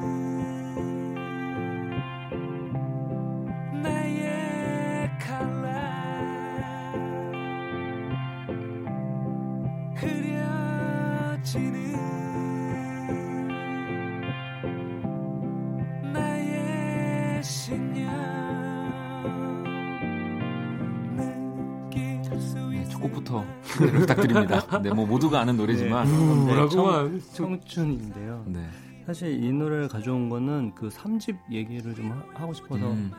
첫 곡부터 소개를 부탁드립니다. 네, 뭐 모두가 아는 노래지만 네, 뭐라고만. 청, 청춘인데요. 네. 사실 이 노래를 가져온 거는 그 3집 얘기를 좀 하- 하고 싶어서 음,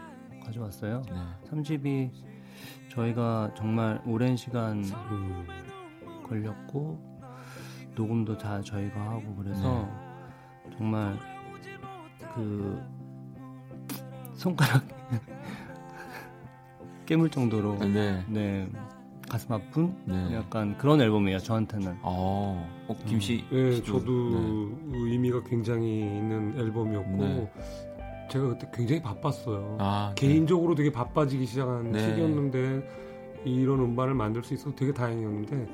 가져왔어요. 네. 3집이 저희가 정말 오랜 시간 음, 걸렸고 녹음도 다 저희가 하고 그래서 정말 그 손가락 깨물 정도로 네. 네 가슴 아픈 네. 약간 그런 앨범이에요 저한테는 어, 어 김씨. 네, 씨도, 저도 네. 의미가 굉장히 있는 앨범이었고 네. 제가 그때 굉장히 바빴어요. 아, 개인적으로 되게 바빠지기 시작한 네. 시기였는데 이런 음반을 만들 수 있어서 되게 다행이었는데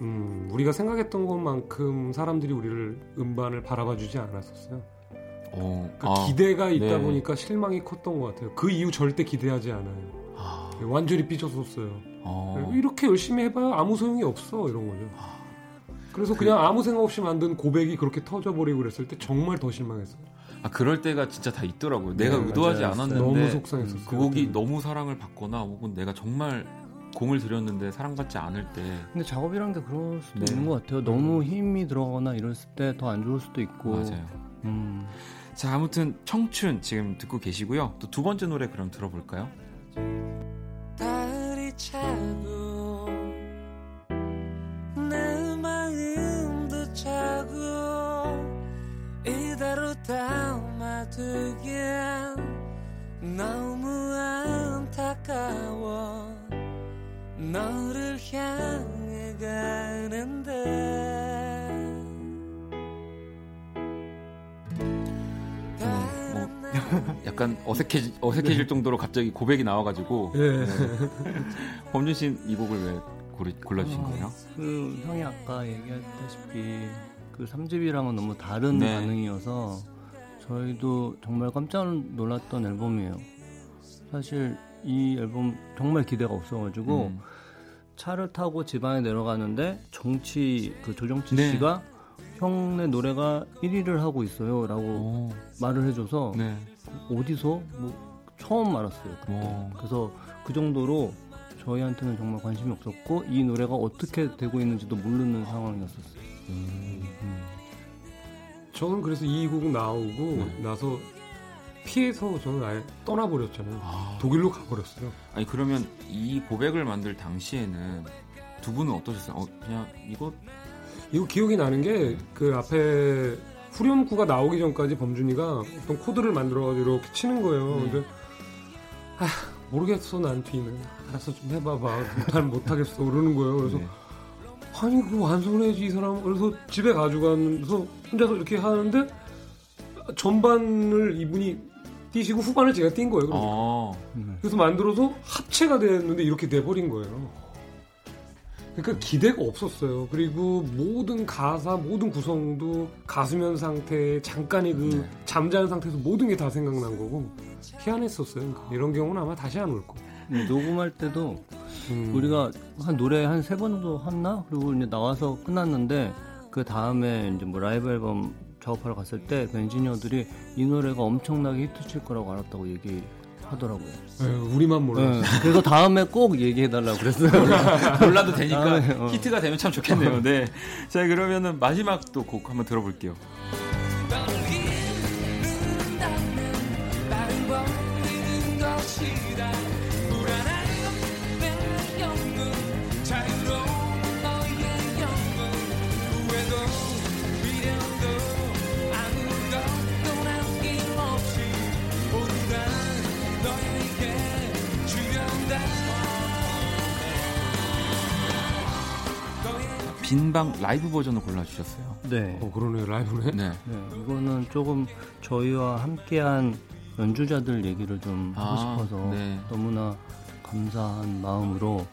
음, 우리가 생각했던 것만큼 사람들이 우리를 음반을 바라봐주지 않았었어요. 어, 그러니까 아, 기대가 있다 네. 보니까 실망이 컸던 것 같아요. 그 이후 절대 기대하지 않아요. 아, 완전히 삐졌었어요. 어. 이렇게 열심히 해봐야 아무 소용이 없어 이런 거죠. 그래서 그냥 아무 생각 없이 만든 고백이 그렇게 터져버리고 그랬을 때 정말 더 실망했어요. 아 그럴 때가 진짜 다 있더라고요. 내가 네, 의도하지 맞아요. 않았는데 너무 속상했었어요. 그 곡이 그때는. 너무 사랑을 받거나 혹은 내가 정말 공을 들였는데 사랑받지 않을 때 근데 작업이란 게 그럴 수도 네. 있는 것 같아요 너무 힘이 들어가거나 이랬을 때 더 안 좋을 수도 있고 맞아요. 음. 자 아무튼 청춘 지금 듣고 계시고요. 또 두 번째 노래 그럼 들어볼까요? 달이 차고 내 마음도 차고 이대로 담아두기엔 너무 안타까워 너를 향해 가는데 약간 어색해지, 어색해질 정도로 갑자기 고백이 나와가지고 예. 범준 씨는 이 곡을 왜 고르, 골라주신 거예요? 그 형이 아까 얘기했다시피 그 3집이랑은 너무 다른 네. 반응이어서 저희도 정말 깜짝 놀랐던 앨범이에요. 사실 이 앨범 정말 기대가 없어가지고 음. 차를 타고 집안에 내려가는데 정치 그 조정치 네. 씨가 형네 노래가 1위를 하고 있어요라고 오, 말을 해줘서 네. 어디서 뭐 처음 알았어요. 그때. 오. 그래서 그 정도로 저희한테는 정말 관심이 없었고 이 노래가 어떻게 되고 있는지도 모르는 상황이었었어요. 음. 저는 그래서 이 곡 나오고 네. 나서 피해서 저는 아예 떠나버렸잖아요. 아, 독일로 가버렸어요. 아니 그러면 이 고백을 만들 당시에는 두 분은 어떠셨어요? 어, 그냥 이거 이거 기억이 나는 게 그 앞에 후렴구가 나오기 전까지 범준이가 어떤 코드를 만들어가지고 이렇게 치는 거예요. 네. 근데 아 모르겠어 난 뒤는 알아서 좀 해봐봐 잘 못하겠어 그러는 거예요. 그래서 네. 아니 그 완성을 해야지 이 사람 그래서 집에 가져가면서 혼자서 이렇게 하는데 전반을 이분이 뛰시고 후반을 제가 뛴 거예요. 그래서, 어, 그래서 만들어서 합체가 됐는데 이렇게 돼버린 거예요. 그러니까 기대가 없었어요. 그리고 모든 가사, 모든 구성도 가수면 상태, 잠깐의 그 네. 잠자는 상태에서 모든 게 다 생각난 거고 희한했었어요. 그러니까 이런 경우는 아마 다시 안 올 거예요. 네, 녹음할 때도 음. 우리가 한 노래 한 세 번 정도 했나? 그리고 이제 나와서 끝났는데 그 다음에 이제 뭐 라이브 앨범 작업하러 갔을 때 그 엔지니어들이 이 노래가 엄청나게 히트칠 거라고 알았다고 얘기 하더라고요. 에휴, 우리만 몰라. 네, 그래서 다음에 꼭 얘기해달라고 그랬어요. 몰라도 되니까 아, 네, 어. 히트가 되면 참 좋겠네요. 네. 자 그러면은 마지막 또 곡 한번 들어볼게요. 빈방 라이브 버전을 골라주셨어요. 네. 어 그러네요 라이브네. 네. 네, 이거는 조금 저희와 함께한 연주자들 얘기를 좀 하고 아, 싶어서 네. 너무나 감사한 마음으로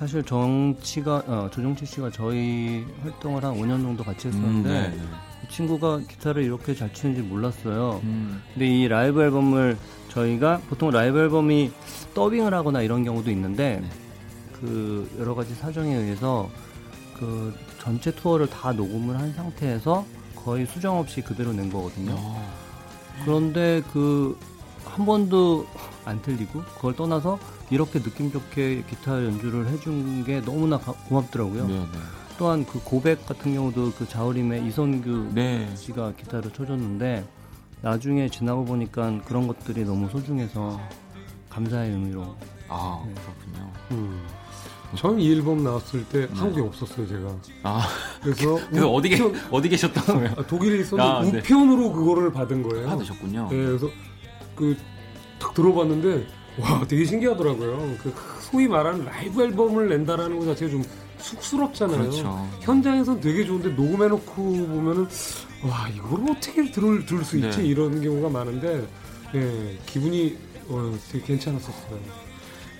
사실 정치가 어, 조정치 씨가 저희 활동을 한 5년 정도 같이 음, 했었는데 네, 네. 이 친구가 기타를 이렇게 잘 치는지 몰랐어요. 음, 근데 이 라이브 앨범을 저희가 보통 라이브 앨범이 더빙을 하거나 이런 경우도 있는데 네. 그 여러 가지 사정에 의해서 그 전체 투어를 다 녹음을 한 상태에서 거의 수정 없이 그대로 낸 거거든요. 어, 그런데 그 한 번도 안 틀리고 그걸 떠나서 이렇게 느낌 좋게 기타 연주를 해준 게 너무나 가- 고맙더라고요. 네, 네. 또한 그 고백 같은 경우도 그 자우림의 이선규 네. 씨가 기타를 쳐줬는데 나중에 지나고 보니까 그런 것들이 너무 소중해서 감사의 의미로 아, 네. 그렇군요. 음. 저는 이 앨범 나왔을 때 네. 한국에 없었어요 제가. 아, 그래서 그래서 어디, 계, 어디 계셨던 거예요? 아, 독일에 있었는데 아, 네. 우편으로 그거를 받은 거예요. 받으셨군요. 네, 그래서 그 딱 들어봤는데 와 되게 신기하더라고요. 그 소위 말하는 라이브 앨범을 낸다라는 것 자체가 좀 쑥스럽잖아요. 그렇죠. 현장에선 되게 좋은데 녹음해놓고 보면은 와 이걸 어떻게 들을 들을 수 있지 네. 이런 경우가 많은데 예, 기분이 어, 되게 괜찮았었어요.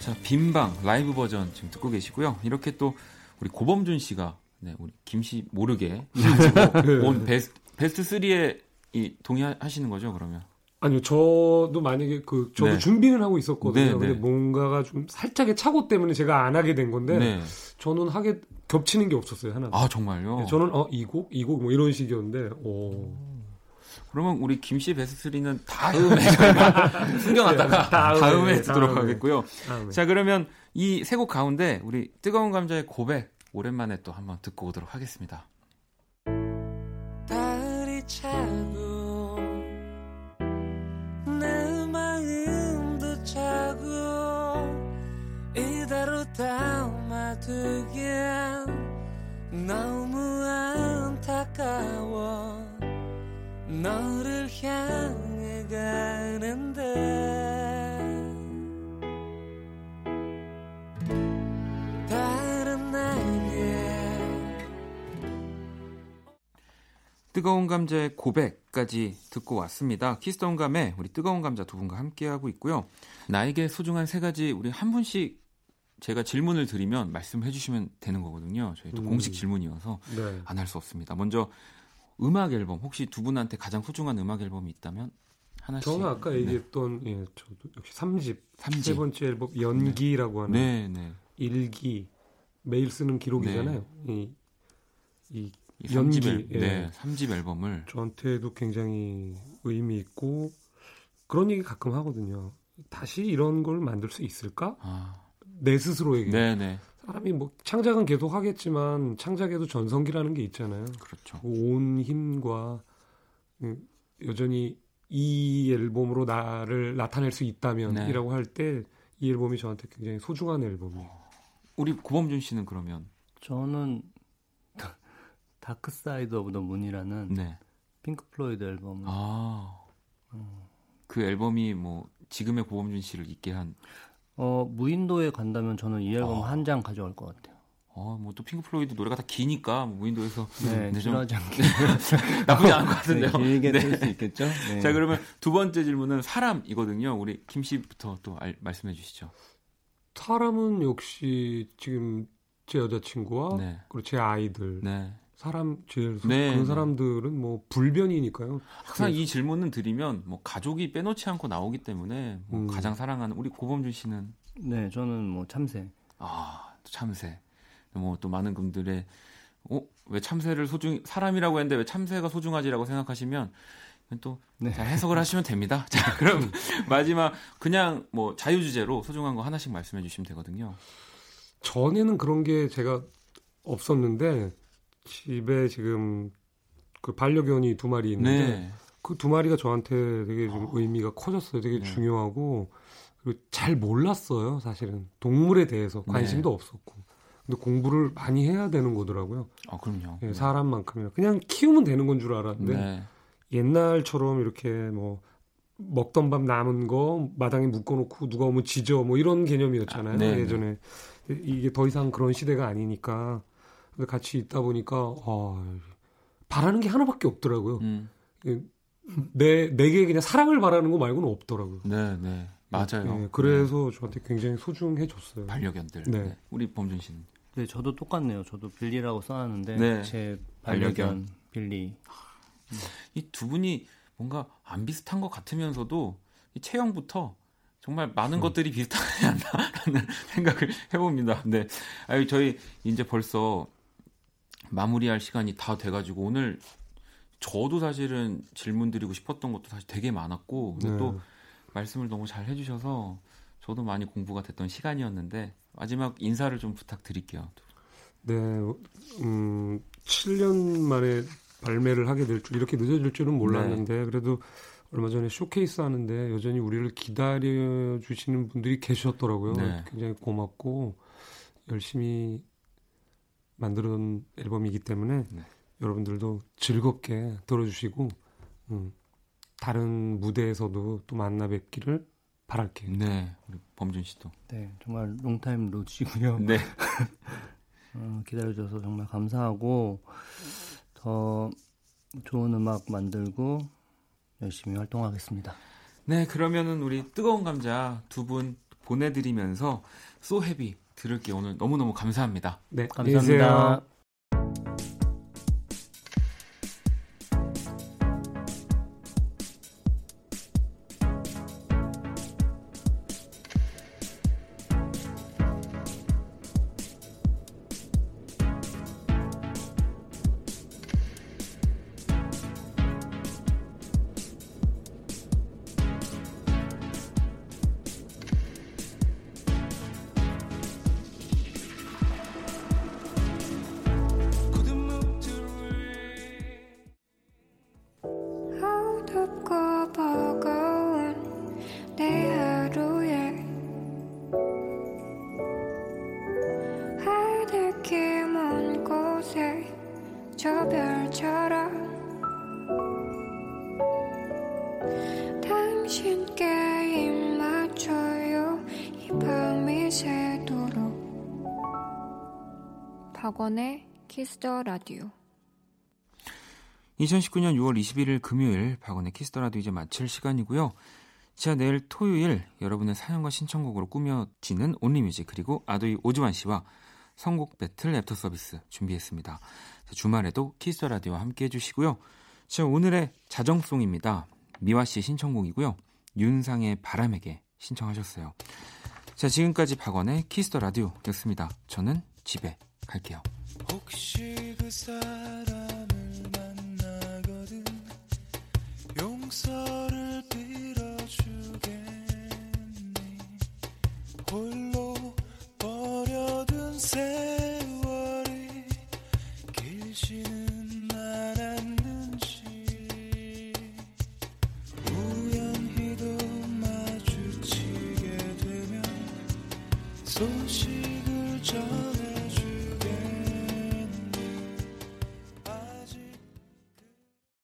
자, 빈방 라이브 버전 지금 듣고 계시고요. 이렇게 또 우리 고범준 씨가 네, 우리 김씨 모르게 네. 온 베스트, 베스트 3에 이 동의하시는 거죠, 그러면? 아니요, 저도 만약에 그 저도 네. 준비는 하고 있었거든요. 네, 근데 네. 뭔가가 좀 살짝의 착오 때문에 제가 안 하게 된 건데 네. 저는 하게 겹치는 게 없었어요 하나. 아, 정말요? 네, 저는 어 이 곡, 이 곡 뭐 이런 식이었는데, 오. 그러면 우리 김씨 베스트 3는 다음에 숨겨놨다가 네, 다음에, 다음에 듣도록 다음에. 하겠고요. 다음에. 자, 그러면 이 세 곡 가운데 우리 뜨거운 감자의 고백 오랜만에 또 한번 듣고 오도록 하겠습니다. 달이 차고 내 마음도 차고 이대로 담아두기엔 너무 안타까워 너를 향해 가는데 다른 나에게 뜨거운 감자의 고백까지 듣고 왔습니다. 키스톤 감에 우리 뜨거운 감자 두 분과 함께 하고 있고요. 나에게 소중한 세 가지 우리 한 분씩 제가 질문을 드리면 말씀해 주시면 되는 거거든요. 저희 또 음. 공식 질문이어서 네. 안할 수 없습니다. 먼저 음악 앨범 혹시 두 분한테 가장 소중한 음악 앨범이 있다면 하나씩. 저는 아까 네. 얘기했던 예, 저도 역시 3집, 삼집. 세 번째 앨범 연기라고 하는 네, 네. 일기 매일 쓰는 기록이잖아요. 이, 이이 삼집 연기, 앨, 예. 네, 삼집 앨범을 저한테도 굉장히 의미 있고 그런 얘기 가끔 하거든요. 다시 이런 걸 만들 수 있을까? 아, 내 스스로에게. 네, 네. 사람이 뭐 창작은 계속 하겠지만 창작에도 전성기라는 게 있잖아요. 그렇죠. 온 힘과 음, 여전히 이 앨범으로 나를 나타낼 수 네. 있다면이라고 할때 이 앨범이 저한테 굉장히 소중한 앨범이에요. 우리 고범준 씨는 그러면 저는 Dark Side of the Moon이라는 네. 핑크 플로이드 앨범 아. 그 앨범이 뭐 지금의 고범준 씨를 있게 한 어, 무인도에 간다면 저는 이 앨범 아. 한장 가져갈 것 같아요. 어, 뭐 또 핑크 플로이드 노래가 다 기니까 뭐 무인도에서 네, 네, 좀 지루하지 않게 나쁘지 않을 것 같은데요. 네, 길게 네. 틀수 있겠죠. 네. 자, 그러면 두 번째 질문은 사람이거든요. 우리 김 씨부터 또 알- 말씀해 주시죠. 사람은 역시 지금 제 여자친구와 네. 그리고 제 아이들 네. 사람 제일 소- 네, 그런 네. 사람들은 뭐 불변이니까요. 항상 이 질문은 드리면 뭐 가족이 빼놓지 않고 나오기 때문에 뭐 음. 가장 사랑하는 우리 고범준 씨는 네, 저는 뭐 참새. 아, 또 참새. 뭐 또 많은 분들의 어, 왜 참새를 소중 사람이라고 했는데 왜 참새가 소중하지라고 생각하시면 또 네. 잘 해석을 하시면 됩니다. 자, 그럼 마지막 그냥 뭐 자유 주제로 소중한 거 하나씩 말씀해 주시면 되거든요. 전에는 그런 게 제가 없었는데 집에 지금 그 반려견이 두 마리 있는데 네. 그두 마리가 저한테 되게 좀 의미가 커졌어요. 되게 네. 중요하고 그리고 잘 몰랐어요. 사실은 동물에 대해서 관심도 네. 없었고. 근데 공부를 많이 해야 되는 거더라고요. 아, 그럼요. 예, 사람만큼이나 그냥 키우면 되는 건 줄 알았는데 네. 옛날처럼 이렇게 뭐 먹던 밥 남은 거 마당에 묶어놓고 누가 오면 지져 뭐 이런 개념이었잖아요 아, 네, 예전에 이게 더 이상 그런 시대가 아니니까 근데 같이 있다 보니까 아, 바라는 게 하나밖에 없더라고요. 음. 내 내게 그냥 사랑을 바라는 거 말고는 없더라고요. 네, 네. 맞아요. 네, 그래서 저한테 굉장히 소중해졌어요. 반려견들. 네. 네. 우리 범준 씨는 네, 저도 똑같네요. 저도 빌리라고 써놨는데 네. 제 반려견. 반려견 빌리. 이 두 분이 뭔가 안 비슷한 것 같으면서도 이 체형부터 정말 많은 것들이 비슷하지 않나라는 생각을 해봅니다. 네, 아유 저희 이제 벌써 마무리할 시간이 다 돼가지고 오늘 저도 사실은 질문 드리고 싶었던 것도 사실 되게 많았고 근데 네. 또 말씀을 너무 잘 해주셔서 저도 많이 공부가 됐던 시간이었는데 마지막 인사를 좀 부탁드릴게요. 네, 음, 7년 만에 발매를 하게 될 줄, 이렇게 늦어질 줄은 몰랐는데, 네. 그래도 얼마 전에 쇼케이스 하는데 여전히 우리를 기다려 주시는 분들이 계셨더라고요. 네. 굉장히 고맙고, 열심히 만들어온 앨범이기 때문에 네. 여러분들도 즐겁게 들어주시고, 음, 다른 무대에서도 또 만나 뵙기를 바랄게요. 네, 우리 범준 씨도. 네, 정말 long time no see고요. 네, 어, 기다려줘서 정말 감사하고 더 좋은 음악 만들고 열심히 활동하겠습니다. 네, 그러면은 우리 뜨거운 감자 두 분 보내드리면서 소헤비 들을게요. 오늘 너무너무 감사합니다. 네, 안녕히 계세요. 감사합니다. Kiss the Radio 2019년 6월 21일 금요일 박원의 Kiss the Radio 이제 마칠 시간이고요. 자, 내일 토요일 여러분의 사연과 신청곡으로 꾸며지는 Only Music 그리고 ADOY 오주환 씨와 선곡 배틀 애프터 서비스 준비했습니다. 자, 주말에도 Kiss the Radio와 함께 해주시고요. 자, 오늘의 자정송입니다. 미화 씨의 신청곡이고요. 윤상의 바람에게 신청하셨어요. 자, 지금까지 박원의 Kiss the Radio였습니다. 저는 집에 갈게요. 혹시 그 사람을 만나거든 용서를 빌어주겠니? 홀로 버려둔 세